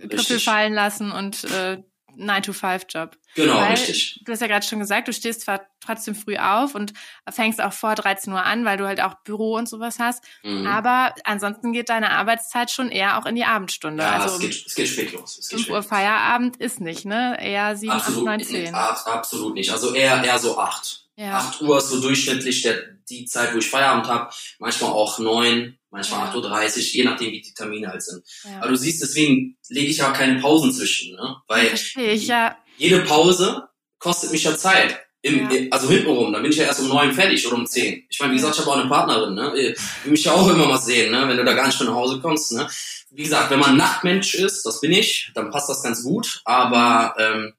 Griffel fallen lassen und äh, 9-to-5-Job. Genau, weil, richtig. Du hast ja gerade schon gesagt, du stehst zwar trotzdem früh auf und fängst auch vor 13 Uhr an, weil du halt auch Büro und sowas hast. Mhm. Aber ansonsten geht deine Arbeitszeit schon eher auch in die Abendstunde. Ja, also es, geht, es geht spät los. Es geht 5 Uhr Feierabend ist nicht, ne? Eher 7, absolut, 8, 9, 10. Absolut nicht. Also eher, eher so 8. Ja. 8 Uhr ist so durchschnittlich der, die Zeit, wo ich Feierabend habe. Manchmal auch 9 manchmal ja. 8.30 Uhr, je nachdem, wie die Termine halt sind. Ja. Aber du siehst, deswegen lege ich ja keine Pausen zwischen, ne? Weil ich, ja. jede Pause kostet mich ja Zeit. Im, ja. Also hintenrum, dann bin ich ja erst um neun fertig oder um zehn. Ich meine, wie gesagt, ich habe auch eine Partnerin, ne? Ich will mich ja auch immer mal sehen, ne? Wenn du da gar nicht von nach Hause kommst, ne? Wie gesagt, wenn man Nachtmensch ist, das bin ich, dann passt das ganz gut. Aber ähm,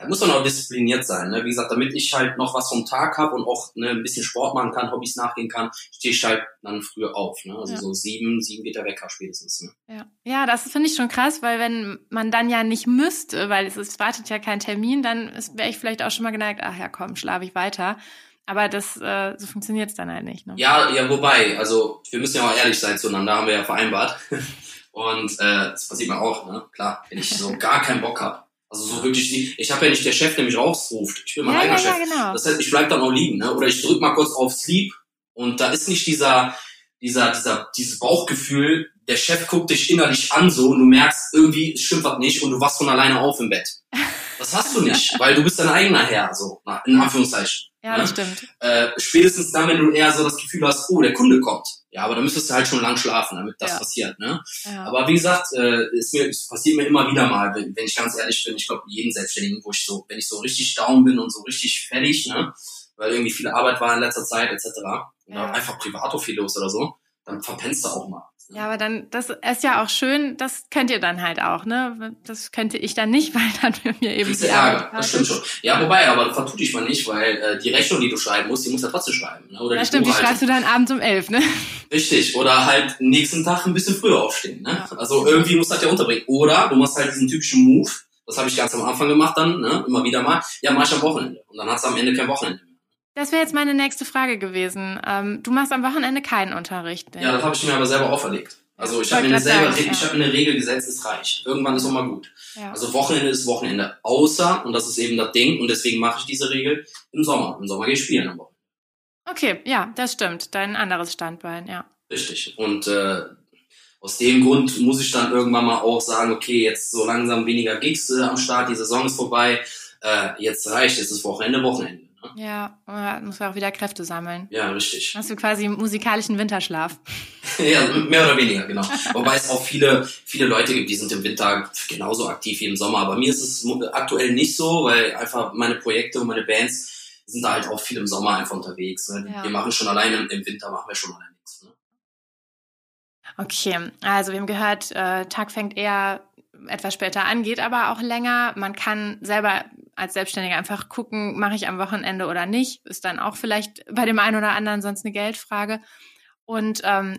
da muss man auch diszipliniert sein. Ne? Wie gesagt, damit ich halt noch was vom Tag habe und auch ne, ein bisschen Sport machen kann, Hobbys nachgehen kann, stehe ich halt dann früher auf. Ne? Also ja. so sieben, sieben geht der Wecker spätestens. Ne? Ja. ja, das finde ich schon krass, weil wenn man dann ja nicht müsste, weil es, es wartet ja kein Termin, dann wäre ich vielleicht auch schon mal geneigt, ach ja komm, schlafe ich weiter. Aber das, äh, so funktioniert es dann halt nicht. Ne? Ja, ja, wobei, also wir müssen ja auch ehrlich sein zueinander, haben wir ja vereinbart. [laughs] Und äh, das passiert mir auch, ne? Klar, wenn ich so gar keinen Bock habe, also so wirklich nicht. Ich habe ja nicht der Chef, der mich rausruft. Ich bin mein ja, eigener ja, Chef. Ja, genau. Das heißt, ich bleib dann auch liegen, ne? Oder ich drück mal kurz auf Sleep und da ist nicht dieser dieser, dieser, dieses Bauchgefühl, der Chef guckt dich innerlich an so und du merkst, irgendwie es stimmt was nicht und du wachst von alleine auf im Bett. [laughs] Das hast du nicht, weil du bist dein eigener Herr, so, in Anführungszeichen. Ja, ne? stimmt. Äh, spätestens dann, wenn du eher so das Gefühl hast, oh, der Kunde kommt. Ja, aber dann müsstest du halt schon lang schlafen, damit das ja. passiert. Ne? Ja. Aber wie gesagt, äh, ist mir, es passiert mir immer wieder mal, wenn, wenn ich ganz ehrlich bin, ich glaube, jeden Selbstständigen, wo ich so, wenn ich so richtig down bin und so richtig fertig, ne, weil irgendwie viel Arbeit war in letzter Zeit, etc. Oder ja. einfach privat viel los oder so, dann verpennst du auch mal. Ja, aber dann, das ist ja auch schön, das könnt ihr dann halt auch, ne? Das könnte ich dann nicht, [laughs] weil dann für mir eben die Ärger, das stimmt schon. Ja, wobei, aber vertu dich mal nicht, weil äh, die Rechnung, die du schreiben musst, die musst du ja trotzdem schreiben. Ne? Oder ja, stimmt, die schreibst du dann abends um elf, ne? Richtig, oder halt nächsten Tag ein bisschen früher aufstehen, ne? Ja. Also irgendwie musst du das ja unterbringen. Oder du machst halt diesen typischen Move, das habe ich ganz am Anfang gemacht dann, ne? immer wieder mal, ja, mach ich am Wochenende. Und dann hast du am Ende kein Wochenende mehr. Das wäre jetzt meine nächste Frage gewesen. Ähm, du machst am Wochenende keinen Unterricht. Ja, das habe ich mir aber selber auferlegt. Also ich habe mir, selber, sagen, ich hab mir eine Regel gesetzt, es reicht. Irgendwann ist auch mal gut. Ja. Also Wochenende ist Wochenende. Außer, und das ist eben das Ding, und deswegen mache ich diese Regel, im Sommer. Im Sommer gehe ich spielen am Wochenende. Okay, ja, das stimmt. Dein anderes Standbein, ja. Richtig. Und äh, aus dem Grund muss ich dann irgendwann mal auch sagen, okay, jetzt so langsam weniger Gigs äh, am Start, die Saison ist vorbei, äh, jetzt reicht, es ist Wochenende, Wochenende. Ne? Ja, muss man auch wieder Kräfte sammeln. Ja, richtig. Hast du quasi musikalischen Winterschlaf. [laughs] ja, mehr oder weniger, genau. Wobei es auch viele, viele Leute gibt, die sind im Winter genauso aktiv wie im Sommer. Aber mir ist es aktuell nicht so, weil einfach meine Projekte und meine Bands sind da halt auch viel im Sommer einfach unterwegs. Ne? Ja. Wir machen schon alleine, im Winter machen wir schon alleine nichts. Ne? Okay, also wir haben gehört, äh, Tag fängt eher etwas später an, geht aber auch länger. Man kann selber als Selbstständiger einfach gucken, mache ich am Wochenende oder nicht. Ist dann auch vielleicht bei dem einen oder anderen sonst eine Geldfrage. Und ähm,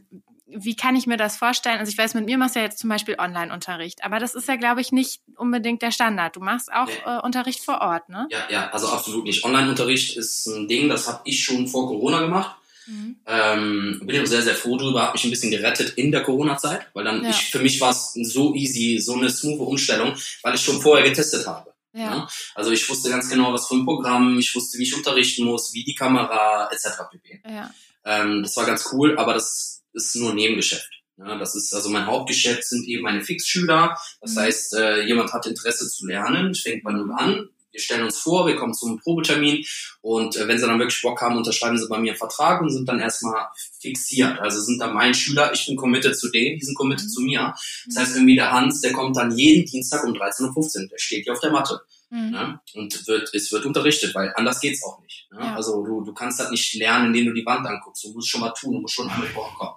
wie kann ich mir das vorstellen? Also ich weiß, mit mir machst du ja jetzt zum Beispiel Online-Unterricht, aber das ist ja, glaube ich, nicht unbedingt der Standard. Du machst auch äh, Unterricht vor Ort, ne? Ja, ja, also absolut nicht. Online-Unterricht ist ein Ding, das habe ich schon vor Corona gemacht. Mhm. Ähm, bin ich auch sehr, sehr froh drüber, habe mich ein bisschen gerettet in der Corona-Zeit, weil dann ja. ich, für mich war es so easy, so eine smooth Umstellung, weil ich schon vorher getestet habe. Ja. ja. Also ich wusste ganz genau, was für ein Programm, ich wusste, wie ich unterrichten muss, wie die Kamera etc. pp. Ja. Ähm, das war ganz cool, aber das ist nur Nebengeschäft. Ja, das ist also mein Hauptgeschäft sind eben meine Fixschüler. Das mhm. heißt, äh, jemand hat Interesse zu lernen, fängt bei null an, wir stellen uns vor, wir kommen zum Probetermin und äh, wenn sie dann wirklich Bock haben, unterschreiben sie bei mir einen Vertrag und sind dann erstmal fixiert. Also sind dann mein Schüler, ich bin committed zu denen, die sind committed mhm. zu mir. Das heißt irgendwie der Hans, der kommt dann jeden Dienstag um 13.15 Uhr, der steht hier auf der Matte. Mhm. Ne? Und wird, es wird unterrichtet, weil anders geht's auch nicht. Ne? Ja. Also du, du kannst das nicht lernen, indem du die Wand anguckst. Du musst schon mal tun, du musst schon an Bock kommen.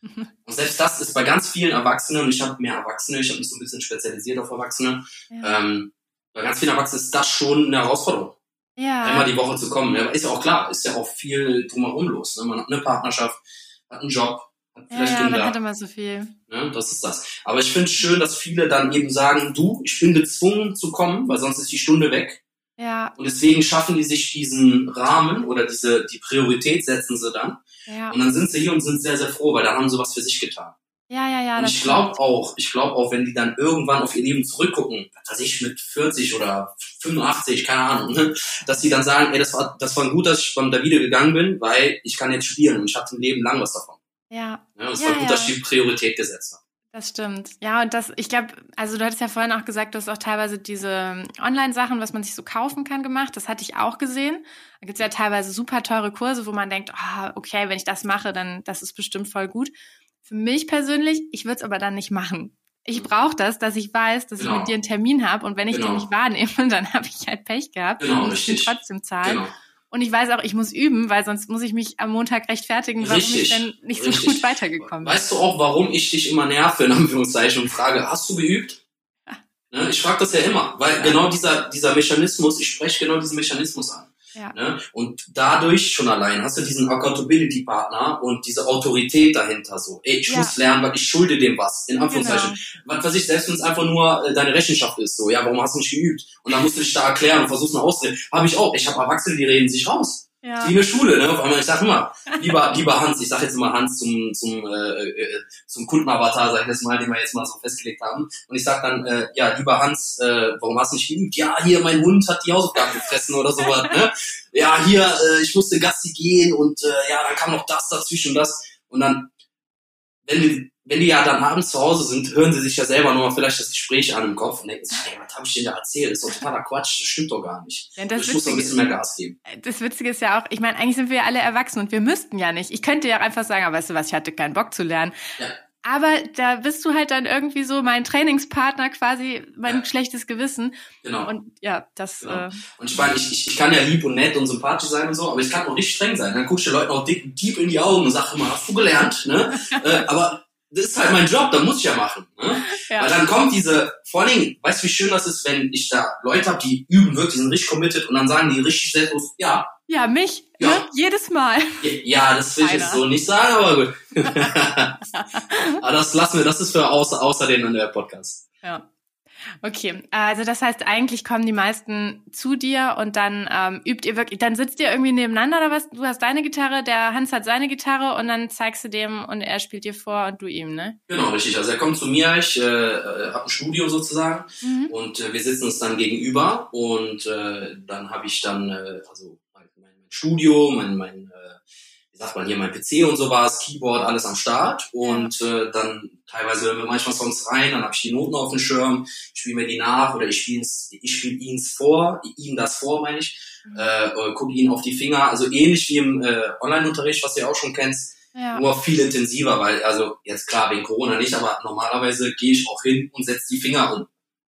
[laughs] Und selbst das ist bei ganz vielen Erwachsenen, und ich habe mehr Erwachsene, ich habe mich so ein bisschen spezialisiert auf Erwachsene, ja. ähm, bei ganz vielen Erwachsenen ist das schon eine Herausforderung. Ja. Einmal die Woche zu kommen. ist ja auch klar, ist ja auch viel drumherum los. Ne? Man hat eine Partnerschaft, hat einen Job, hat vielleicht ja, ja, Kinder. dann hat immer so viel. Ne? Das ist das. Aber ich finde es schön, dass viele dann eben sagen, du, ich bin gezwungen zu kommen, weil sonst ist die Stunde weg. Ja. Und deswegen schaffen die sich diesen Rahmen oder diese, die Priorität setzen sie dann. Ja. Und dann sind sie hier und sind sehr, sehr froh, weil da haben sie was für sich getan. Ja, ja, ja. Und ich glaube auch, ich glaube auch, wenn die dann irgendwann auf ihr Leben zurückgucken, was weiß ich, mit 40 oder 85, keine Ahnung, ne, dass die dann sagen, ey, das war, das war gut, dass ich von Davide gegangen bin, weil ich kann jetzt spielen und ich hatte ein Leben lang was davon. Ja. ja es ja, war gut, ja. dass ich die Priorität gesetzt habe. Das stimmt. Ja, und das, ich glaube, also du hattest ja vorhin auch gesagt, du hast auch teilweise diese Online-Sachen, was man sich so kaufen kann, gemacht. Das hatte ich auch gesehen. Da gibt's ja teilweise super teure Kurse, wo man denkt, oh, okay, wenn ich das mache, dann das ist bestimmt voll gut. Für mich persönlich, ich würde es aber dann nicht machen. Ich brauche das, dass ich weiß, dass genau. ich mit dir einen Termin habe und wenn ich genau. den nicht wahrnehme, [laughs] dann habe ich halt Pech gehabt genau, und ich trotzdem zahlen. Genau. Und ich weiß auch, ich muss üben, weil sonst muss ich mich am Montag rechtfertigen, warum richtig, ich denn nicht richtig. so gut weitergekommen bin. Weißt du auch, warum ich dich immer nerve, in Anführungszeichen, und frage, hast du geübt? [laughs] Ne? Ich frage das ja immer, weil ja. genau dieser, dieser Mechanismus, ich spreche genau diesen Mechanismus an. Ja. Ne? Und dadurch schon allein hast du diesen Accountability-Partner und diese Autorität dahinter so. Ey, ich ja. muss lernen, weil ich schulde dem was. In Anführungszeichen. Genau. Was weiß ich, selbst wenn es einfach nur äh, deine Rechenschaft ist, so, ja, warum hast du nicht geübt? Und dann musst du dich da erklären und versuchst eine Ausrede. Habe ich auch. Ich habe Erwachsene, die reden sich raus. Ja. Wie eine Schule, ne? Auf einmal, ich sag immer, lieber, lieber Hans, ich sag jetzt immer Hans zum, zum, äh, äh, zum Kundenavatar, sag ich jetzt mal, den wir jetzt mal so festgelegt haben. Und ich sag dann, äh, ja, lieber Hans, äh, warum hast du nicht geübt? Ja, hier, mein Hund hat die Hausaufgaben gefressen oder sowas, ne? Ja, hier, äh, ich musste Gassi gehen und äh, ja, dann kam noch das dazwischen und das. Und dann, wenn die, wenn die ja dann abends zu Hause sind, hören sie sich ja selber nur mal vielleicht das Gespräch an im Kopf und denken sich, ey, was habe ich denn da erzählt? Das ist doch totaler Quatsch, das stimmt doch gar nicht. Ja, ich muss doch ein bisschen mehr Gas geben. Das Witzige ist ja auch, ich meine, eigentlich sind wir ja alle erwachsen und wir müssten ja nicht. Ich könnte ja einfach sagen, aber weißt du was, ich hatte keinen Bock zu lernen. Ja. Aber da bist du halt dann irgendwie so mein Trainingspartner, quasi mein ja. schlechtes Gewissen. Genau. Und ja, das. Genau. Äh, und ich meine, ich, ich, ich kann ja lieb und nett und sympathisch sein und so, aber ich kann auch nicht streng sein. Dann guckst du den Leuten auch dick, deep in die Augen und sag immer, hast du gelernt? Ne? [laughs] äh, aber das ist halt mein Job, da muss ich ja machen. Ne? [laughs] Ja. Weil dann kommt diese, vor allen Dingen, weißt du, wie schön das ist, wenn ich da Leute habe, die üben wirklich, die sind richtig committed und dann sagen die richtig selbstlos, ja. Ja, mich, ja. Ne? jedes Mal. Ja, ja das will ich jetzt so nicht sagen, aber gut. aber [laughs] [laughs] das lassen wir, das ist für außer, außer den der Podcast. Ja. Okay, also das heißt, eigentlich kommen die meisten zu dir und dann ähm, übt ihr wirklich, dann sitzt ihr irgendwie nebeneinander oder was? Du hast deine Gitarre, der Hans hat seine Gitarre und dann zeigst du dem und er spielt dir vor und du ihm, ne? Genau, richtig. Also er kommt zu mir, ich äh, äh habe ein Studio sozusagen mhm. und äh, wir sitzen uns dann gegenüber und äh, dann habe ich dann äh, also mein, mein Studio, mein, mein äh, wie sagt man hier, mein PC und so war es, Keyboard, alles am Start. Und äh, dann teilweise hören wir manchmal Songs rein, dann habe ich die Noten auf dem Schirm, spiele mir die nach oder ich spiele ich spiel ihns vor, ihm das vor, meine ich, mhm. äh, gucke ihn auf die Finger. Also ähnlich wie im äh, Online-Unterricht, was du ja auch schon kennst, ja. nur viel intensiver, weil, also jetzt klar, wegen Corona nicht, aber normalerweise gehe ich auch hin und setze die Finger um.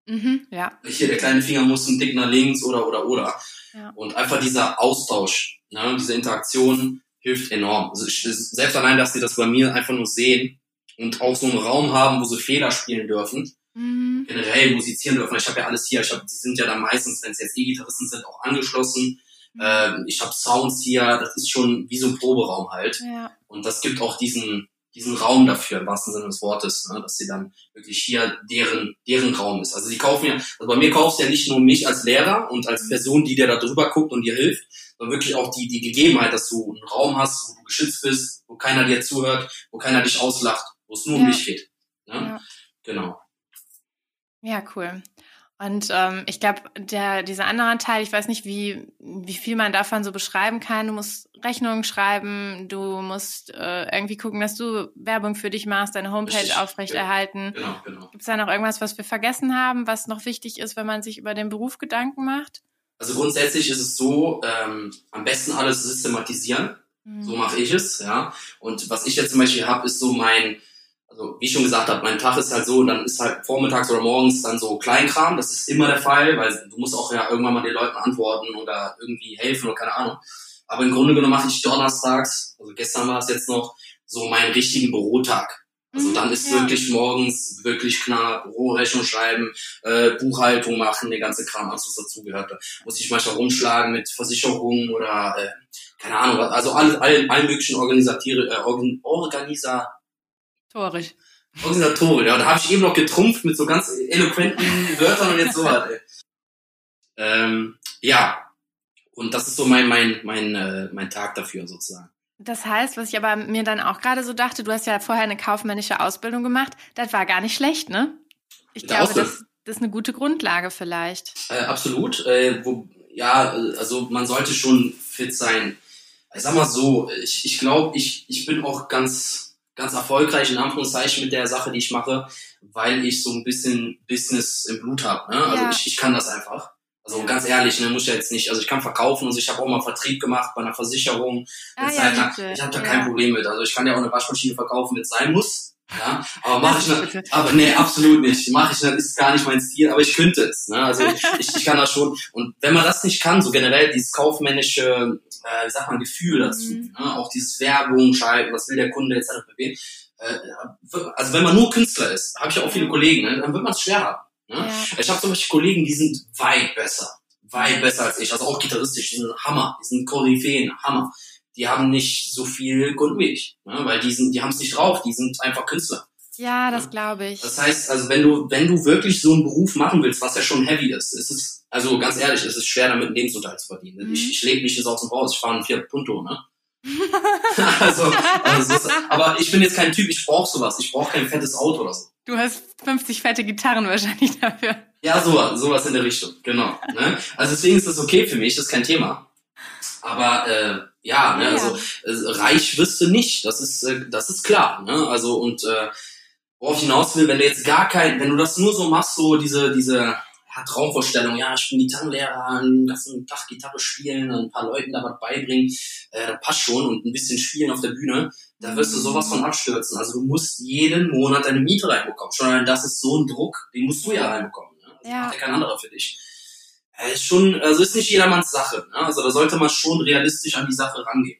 Mhm, ja. Hier, der kleine Finger muss ein Dick nach links oder, oder, oder. Ja. Und einfach dieser Austausch, ne, diese Interaktion, hilft enorm. Also ich, selbst allein, dass sie das bei mir einfach nur sehen und auch so einen Raum haben, wo sie Fehler spielen dürfen, mhm. generell musizieren dürfen. Ich habe ja alles hier. Ich hab, die sind ja dann meistens, wenn es jetzt E-Gitarristen sind, auch angeschlossen. Mhm. Ähm, ich habe Sounds hier. Das ist schon wie so ein Proberaum halt. Ja. Und das gibt auch diesen diesen Raum dafür im wahrsten Sinne des Wortes, ne, dass sie dann wirklich hier deren deren Raum ist. Also die kaufen ja, also bei mir kaufst du ja nicht nur mich als Lehrer und als mhm. Person, die dir da drüber guckt und dir hilft, sondern wirklich auch die, die Gegebenheit, dass du einen Raum hast, wo du geschützt bist, wo keiner dir zuhört, wo keiner dich auslacht, wo es nur ja. um dich geht. Ne? Ja. Genau. Ja, cool. Und ähm, ich glaube, der dieser andere Teil, ich weiß nicht, wie wie viel man davon so beschreiben kann. Du musst Rechnungen schreiben, du musst äh, irgendwie gucken, dass du Werbung für dich machst, deine Homepage Richtig. aufrechterhalten. Genau, genau. Gibt es da noch irgendwas, was wir vergessen haben, was noch wichtig ist, wenn man sich über den Beruf Gedanken macht? Also grundsätzlich ist es so, ähm, am besten alles systematisieren. Mhm. So mache ich es, ja. Und was ich jetzt zum Beispiel habe, ist so mein, also wie ich schon gesagt habe, mein Tag ist halt so, dann ist halt vormittags oder morgens dann so Kleinkram, das ist immer der Fall, weil du musst auch ja irgendwann mal den Leuten antworten oder irgendwie helfen oder keine Ahnung. Aber im Grunde genommen mache ich donnerstags, also gestern war es jetzt noch, so meinen richtigen Bürotag. Also mhm, dann ist ja. wirklich morgens wirklich klar Bürorechnung schreiben, äh, Buchhaltung machen, der ganze Kram, alles was dazugehört. Da muss ich manchmal rumschlagen mit Versicherungen oder äh, keine Ahnung, also alle, alle, alle möglichen Organisatiere, äh, Organ, Organisa Torisch. Organisatoren, ja, da habe ich eben noch getrumpft mit so ganz eloquenten Wörtern und jetzt so was. Ähm, ja, und das ist so mein mein mein äh, mein Tag dafür sozusagen. Das heißt, was ich aber mir dann auch gerade so dachte, du hast ja vorher eine kaufmännische Ausbildung gemacht, das war gar nicht schlecht, ne? Ich Der glaube, das, das ist eine gute Grundlage vielleicht. Äh, absolut. Äh, wo, ja, also man sollte schon fit sein. Ich sag mal so, ich, ich glaube, ich, ich bin auch ganz, ganz erfolgreich in Anführungszeichen mit der Sache, die ich mache, weil ich so ein bisschen Business im Blut habe. Ne? Also ja. ich, ich kann das einfach. Also ganz ehrlich, ne, muss ja jetzt nicht, also ich kann verkaufen und ich habe auch mal Vertrieb gemacht bei einer Versicherung. Ah, ja, lang. Ich habe da kein Problem mit. Also ich kann ja auch eine Waschmaschine verkaufen, wenn es sein muss. Ja, aber mache ich nicht, aber nee, absolut nicht. Mache ich nicht, ist gar nicht mein Stil, aber ich könnte es. Ne? Also ich, ich kann das schon. Und wenn man das nicht kann, so generell dieses kaufmännische, äh, wie sagt man, Gefühl dazu, mhm. ne? auch dieses Werbung schalten, was will der Kunde bewegen. Äh, also wenn man nur Künstler ist, habe ich ja auch viele Kollegen, ne? dann wird man es schwer haben. Ne? Ja. Ich habe zum Beispiel Kollegen, die sind weit besser. Weit besser als ich. Also auch gitarristisch, die sind Hammer, die sind Koryphäen, Hammer. Die haben nicht so viel Grund wie ich. Ne? Weil die sind, die haben es nicht drauf, die sind einfach Künstler. Ja, das glaube ich. Das heißt, also wenn du, wenn du wirklich so einen Beruf machen willst, was ja schon heavy ist, ist es, also ganz ehrlich, ist es schwer, damit einen Lebensunterhalt zu verdienen. Mhm. Ich, ich lebe nicht ins Aus und Raus, ich fahre einen Fiat Punto, ne? [laughs] also, also ist, aber ich bin jetzt kein Typ, ich brauche sowas. Ich brauche kein fettes Auto oder so. Du hast 50 fette Gitarren wahrscheinlich dafür. Ja, sowas, sowas in der Richtung, genau. Ne? Also deswegen ist das okay für mich, das ist kein Thema. Aber äh, Ja, ne, ja. also äh, reich wirst du nicht, das ist, äh, das ist klar. Ne? Also und äh, worauf ich hinaus will, wenn du jetzt gar kein, wenn du das nur so machst, so diese, diese ja, Traumvorstellung, ja, ich bin Gitarrenlehrer, den ganzen Tag Gitarre spielen, ein paar Leuten da was beibringen, äh, das passt schon und ein bisschen spielen auf der Bühne, da wirst du sowas von abstürzen. Also du musst jeden Monat deine Miete reinbekommen. Schon das ist so ein Druck, den musst du ja reinbekommen. Ne? Das ja. macht ja kein anderer für dich. Äh, ist schon, also ist nicht jedermanns Sache. Ne? Also da sollte man schon realistisch an die Sache rangehen.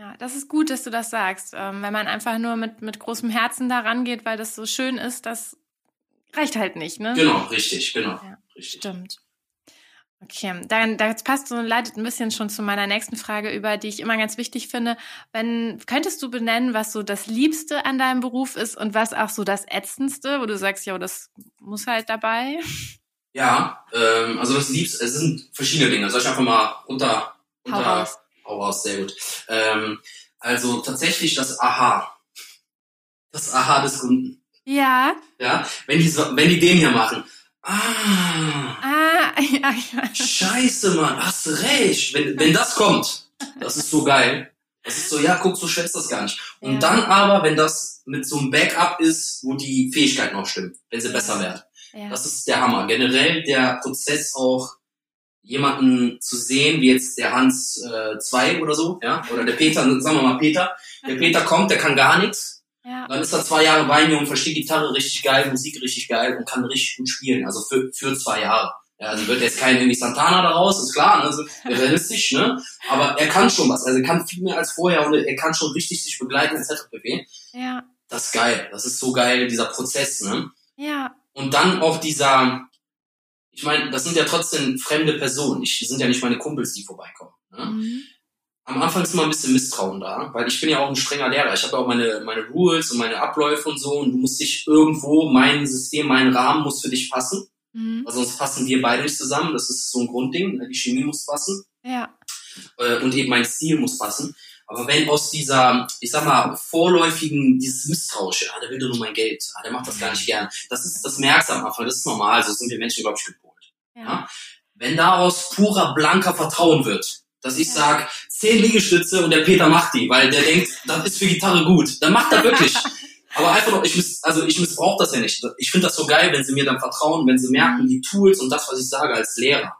Ja, das ist gut, dass du das sagst. Ähm, wenn man einfach nur mit, mit großem Herzen da rangeht, weil das so schön ist, das reicht halt nicht, ne? Genau, richtig, genau. Ja, richtig. Stimmt. Okay, dann das passt so leitet ein bisschen schon zu meiner nächsten Frage über, die ich immer ganz wichtig finde. Wenn könntest du benennen, was so das Liebste an deinem Beruf ist und was auch so das ätzendste, wo du sagst, ja, das muss halt dabei? Ja, ähm, also das Liebste, es sind verschiedene Dinge. Soll ich einfach mal unter unter hau raus sehr gut. Ähm, also tatsächlich das Aha, das Aha des Kunden. Ja. Ja, wenn die so, wenn die den hier machen. Ah. Ah, [laughs] ja, ja. Scheiße, Mann, hast recht. Wenn, wenn das kommt, das ist so geil. Das ist so, ja, guck, so schätzt das gar nicht. Und ja. dann aber, wenn das mit so einem Backup ist, wo die Fähigkeiten auch stimmen, wenn sie besser werden. Ja. Das ist der Hammer. Generell der Prozess auch, jemanden zu sehen, wie jetzt der Hans 2 äh, oder so, ja, oder der Peter, sagen wir mal Peter. Der [laughs] Peter kommt, der kann gar nichts ja. Dann ist er zwei Jahre bei mir und versteht Gitarre richtig geil, Musik richtig geil und kann richtig gut spielen. Also für, für zwei Jahre. Ja, also wird jetzt kein irgendwie Santana daraus, ist klar, ne? also [laughs] realistisch, ne? Aber er kann schon was. Also er kann viel mehr als vorher und er kann schon richtig sich begleiten etc. pp. Ja. Das ist geil. Das ist so geil, dieser Prozess, ne? Ja. Und dann auch dieser, ich meine, das sind ja trotzdem fremde Personen. Ich, sind ja nicht meine Kumpels, die vorbeikommen. Ne? Mhm am Anfang ist immer ein bisschen Misstrauen da, weil ich bin ja auch ein strenger Lehrer. Ich habe ja auch meine, meine Rules und meine Abläufe und so und du musst dich irgendwo, mein System, mein Rahmen muss für dich passen. Mhm. Also sonst passen wir beide nicht zusammen. Das ist so ein Grundding. Ne? Die Chemie muss passen. Ja. Äh, und eben mein Stil muss passen. Aber wenn aus dieser, ich sag mal, vorläufigen, dieses Misstrauische, ah, der will nur mein Geld, ah, der macht das gar nicht gern. Das ist, das merkst du am Anfang, das ist normal, so sind wir Menschen, glaube ich, gepolt. Ja. ja. Wenn daraus purer, blanker Vertrauen wird, dass ich sag zehn Liegestütze und der Peter macht die, weil der denkt, das ist für Gitarre gut. Dann macht er wirklich. [laughs] Aber einfach noch, ich miss, also ich missbrauche das ja nicht. Ich finde das so geil, wenn sie mir dann vertrauen, wenn sie merken, die Tools und das, was ich sage als Lehrer,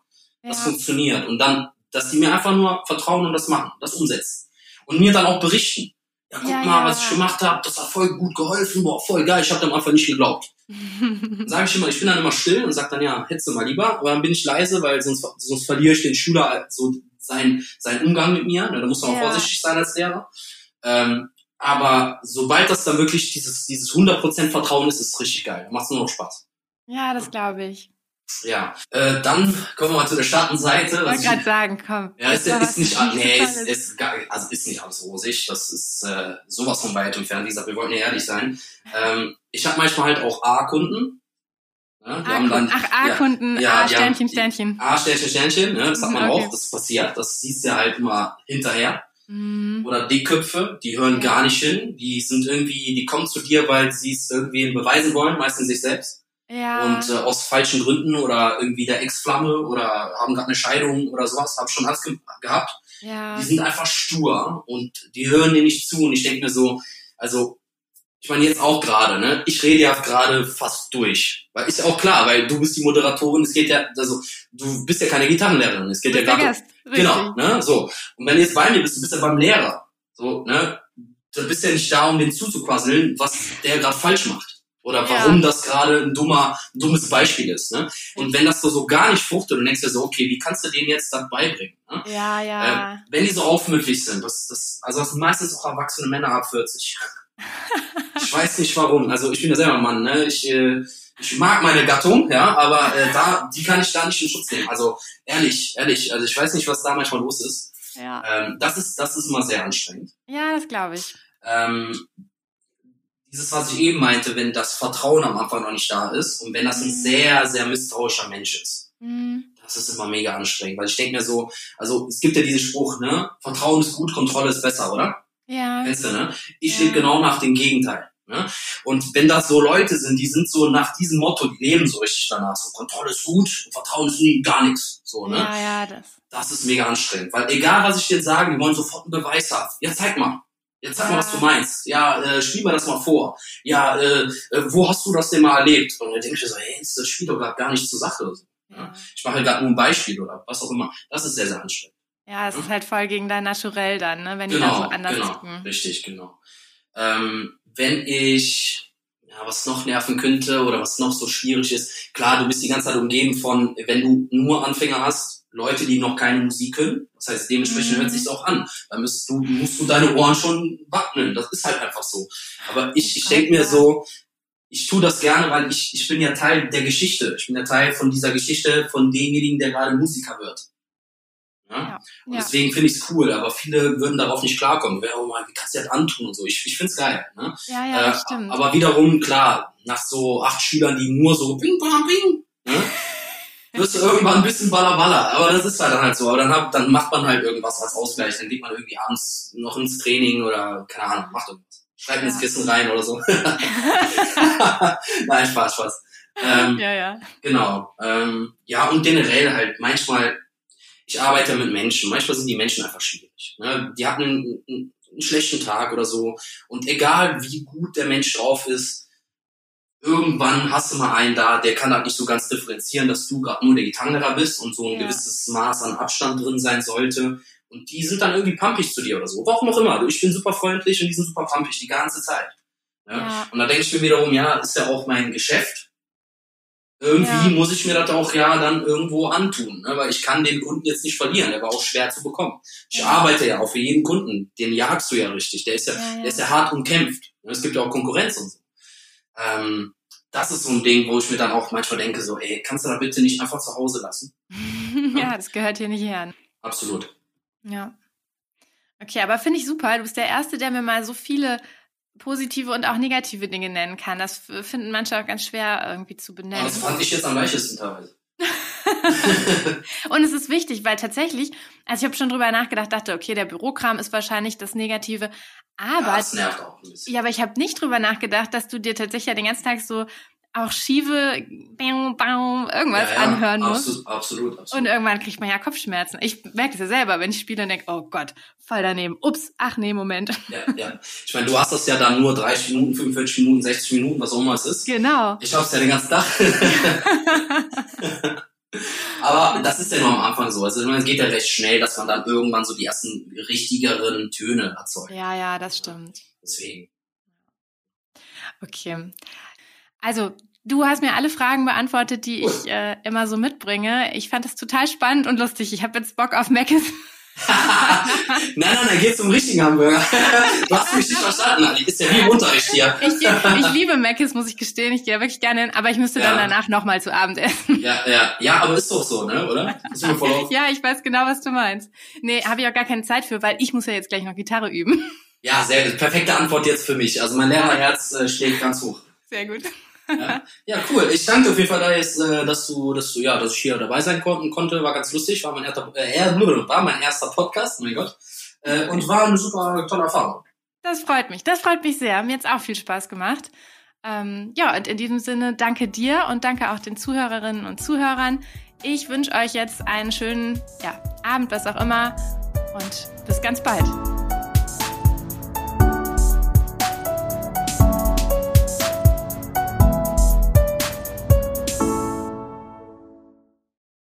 das ja. funktioniert. Und dann, dass die mir einfach nur vertrauen und das machen, das umsetzen. Und mir dann auch berichten. Ja, guck ja, mal, ja. was ich gemacht habe, das hat voll gut geholfen, boah, voll geil, ich habe dem einfach nicht geglaubt. Sage ich immer, ich bin dann immer still und sag dann, ja, hetze mal lieber, aber dann bin ich leise, weil sonst, sonst verliere ich den Schüler so sein, sein Umgang mit mir. Ne? Da muss man ja. auch vorsichtig sein als Lehrer. Ähm, aber sobald das dann wirklich dieses, dieses 100% Vertrauen ist, ist es richtig geil. Macht es nur noch Spaß. Ja, das glaube ich. Ja, äh, dann kommen wir mal zu der Schattenseite. Ich wollte gerade sagen, komm. Ja, ist, ist, ist nicht, nee, ist, ist, gar, also ist nicht alles rosig. Das ist äh, sowas von weit entfernt. Wie gesagt, wir wollten ja ehrlich sein. Ähm, ich habe manchmal halt auch A-Kunden, ja, die haben dann, Ach, A-Kunden, ja, A, Sternchen, Sternchen. A, Sternchen, ne, das hat man okay. auch, das passiert, das siehst du ja halt immer hinterher. Mhm. Oder D-Köpfe, die hören ja. gar nicht hin, die sind irgendwie, die kommen zu dir, weil sie es irgendwie beweisen wollen, meistens sich selbst. Ja. Und äh, aus falschen Gründen oder irgendwie der Ex-Flamme oder haben gerade eine Scheidung oder sowas, hab schon alles ge gehabt. Ja. Die sind einfach stur und die hören dir nicht zu und ich denke mir so, also ich meine jetzt auch gerade, ne? Ich rede ja gerade fast durch. Weil ist ja auch klar, weil du bist die Moderatorin, es geht ja, also du bist ja keine Gitarrenlehrerin, es geht ja gerade. Genau, ne? So. Und wenn du jetzt bei mir bist, du bist ja beim Lehrer. So, ne? Du bist ja nicht da, um den zuzuquasseln, was der gerade falsch macht. Oder warum ja. das gerade ein dummer, ein dummes Beispiel ist. Ne? Und wenn das so, so gar nicht fruchtet und denkst dir so, okay, wie kannst du denen jetzt dann beibringen? Ne? Ja, ja. Äh, wenn die so aufmüpfig sind, das, das, also das sind meistens auch erwachsene Männer ab 40. [laughs] ich weiß nicht warum. Also ich bin ja selber Mann, ne? Ich, äh, ich mag meine Gattung, ja, aber äh, da, die kann ich da nicht in Schutz nehmen. Also ehrlich, ehrlich, also ich weiß nicht, was da manchmal los ist. Ja. Ähm, das ist, das ist mal sehr anstrengend. Ja, das glaube ich. Ähm, dieses, was ich eben meinte, wenn das Vertrauen am Anfang noch nicht da ist und wenn das ein mhm. sehr, sehr misstrauischer Mensch ist, mhm. das ist immer mega anstrengend, weil ich denke mir so, also es gibt ja diesen Spruch, ne, Vertrauen ist gut, Kontrolle ist besser, oder? Ja. Kennst du, ne? Ich ja. lebe genau nach dem Gegenteil. Ne? Und wenn das so Leute sind, die sind so nach diesem Motto, die leben so richtig danach, so Kontrolle ist gut, Vertrauen ist nie gar nichts. So, ne? Ja, ja, das. Das ist mega anstrengend, weil egal was ich dir sage, die wollen sofort einen Beweis haben. Ja, zeig mal. Jetzt sag mal, was du meinst. Ja, äh, spiel mir das mal vor. Ja, äh, äh, wo hast du das denn mal erlebt? Und dann denke ich so, hey, das spielt doch grad gar nicht zur Sache. Ja. Ich mache halt gerade nur ein Beispiel oder was auch immer. Das ist sehr, sehr anstrengend. Ja, es ja? ist halt voll gegen dein Naturell dann, ne? wenn genau, die da so anders genau, ticken. Richtig, genau. Ähm, wenn ich, ja, was noch nerven könnte oder was noch so schwierig ist, klar, du bist die ganze Zeit umgeben von, wenn du nur Anfänger hast, Leute, die noch keine Musik können. Das heißt, dementsprechend mhm. hört sich's auch an. Da musst du, musst du deine Ohren schon wappnen. Das ist halt einfach so. Aber ich, ich denke mir so, ich tue das gerne, weil ich, ich bin ja Teil der Geschichte. Ich bin ja Teil von dieser Geschichte von demjenigen, der gerade Musiker wird. Ja? ja. Und ja. deswegen finde ich es cool, aber viele würden darauf nicht klarkommen. Wer, oh mal, wie kannst du das antun und so? Ich, ich finde es geil. Ne? Ja, ja, äh, stimmt. Aber wiederum, klar, nach so acht Schülern, die nur so bing, bang, bing, ne? [laughs] wirst du irgendwann ein bisschen ballerballer. Aber das ist halt dann halt so. Aber dann, hab, dann macht man halt irgendwas als Ausgleich. Dann geht man irgendwie abends noch ins Training oder, keine Ahnung, macht irgendwas. Schreibt ja. ins Kissen rein oder so. [laughs] Nein, Spaß, Spaß. Ähm, ja, ja. Genau. Ähm, ja, und generell halt manchmal, ich arbeite mit Menschen, manchmal sind die Menschen einfach schwierig. Ne? Die hatten einen, einen, einen schlechten Tag oder so. Und egal wie gut der Mensch drauf ist, irgendwann hast du mal einen da, der kann halt nicht so ganz differenzieren, dass du gerade nur der Gitarrenlehrer bist und so ein ja. gewisses Maß an Abstand drin sein sollte. Und die sind dann irgendwie pumpig zu dir oder so. Warum auch immer. Ich bin super freundlich und die sind super pumpig die ganze Zeit. Ja? ja. Und da denke ich mir wiederum, ja, ist ja auch mein Geschäft. Irgendwie muss ich mir das auch ja dann irgendwo antun, ne? weil ich kann den Kunden jetzt nicht verlieren. Der war auch schwer zu bekommen. Ich arbeite ja auch für jeden Kunden. Den jagst du ja richtig. Der ist ja, der ist ja hart umkämpft. Es gibt ja auch Konkurrenz und so. Ähm, das ist so ein Ding, wo ich mir dann auch manchmal denke, so, ey, kannst du da bitte nicht einfach zu Hause lassen? [laughs] ja, das gehört hier nicht her. Absolut. Ja. Okay, aber finde ich super. Du bist der Erste, der mir mal so viele positive und auch negative Dinge nennen kann. Das finden manche auch ganz schwer irgendwie zu benennen. Aber das fand ich jetzt am leichtesten teilweise. [laughs] und es ist wichtig, weil tatsächlich, also ich habe schon drüber nachgedacht, dachte, okay, der Bürokram ist wahrscheinlich das Negative, aber ja, das nervt auch ein bisschen. Ja, aber ich habe nicht drüber nachgedacht, dass du dir tatsächlich ja den ganzen Tag so auch schiefe baum, baum, irgendwas ja, ja, anhören musst. Absolut, absolut, absolut. Und irgendwann kriegt man ja Kopfschmerzen. Ich merke das ja selber, wenn ich spiele und denke, oh Gott, voll daneben. Ups, ach nee, Moment. Ja, ja. Ich meine, du hast das ja dann nur 30 Minuten, 45 Minuten, 60 Minuten, was auch immer es ist. Genau. Ich hab's ja den ganzen Tag. [laughs] Aber das ist ja nur am Anfang so. Also es geht ja recht schnell, dass man dann irgendwann so die ersten richtigeren Töne erzeugt. Ja, ja, das stimmt. Deswegen. Okay. Also Du hast mir alle Fragen beantwortet, die ich äh, immer so mitbringe. Ich fand das total spannend und lustig. Ich habe jetzt Bock auf Meckes [laughs] nein, nein, nein, geht zum richtigen Hamburger. [laughs] du hast mich nicht verstanden, Ali. Ist ja wie im Unterricht hier. ich, ich liebe Mc's, muss ich gestehen. Ich gehe wirklich gerne hin, aber ich müsste ja. dann danach nochmal zu Abend essen. Ja, ja, ja, aber ist doch so, ne, oder? Ist mir voll ja, ich weiß genau, was du meinst. Nee, habe ich auch gar keine Zeit für, weil ich muss ja jetzt gleich noch Gitarre üben. Ja, sehr gut. Perfekte Antwort jetzt für mich. Also mein Lehrerherz äh, schlägt ganz hoch. Sehr gut. Ja, [laughs] ja, cool. Ich danke auf jeden Fall, dass, äh, dass du, dass du, ja, dass ich hier dabei sein konnte. War ganz lustig. War mein erster, äh, war mein erster Podcast. Mein Gott. Äh, und war eine super tolle Erfahrung. Das freut mich. Das freut mich sehr. Mir hat's auch viel Spaß gemacht. Ähm, ja, und in diesem Sinne danke dir und danke auch den Zuhörerinnen und Zuhörern. Ich wünsche euch jetzt einen schönen ja, Abend, was auch immer. Und bis ganz bald.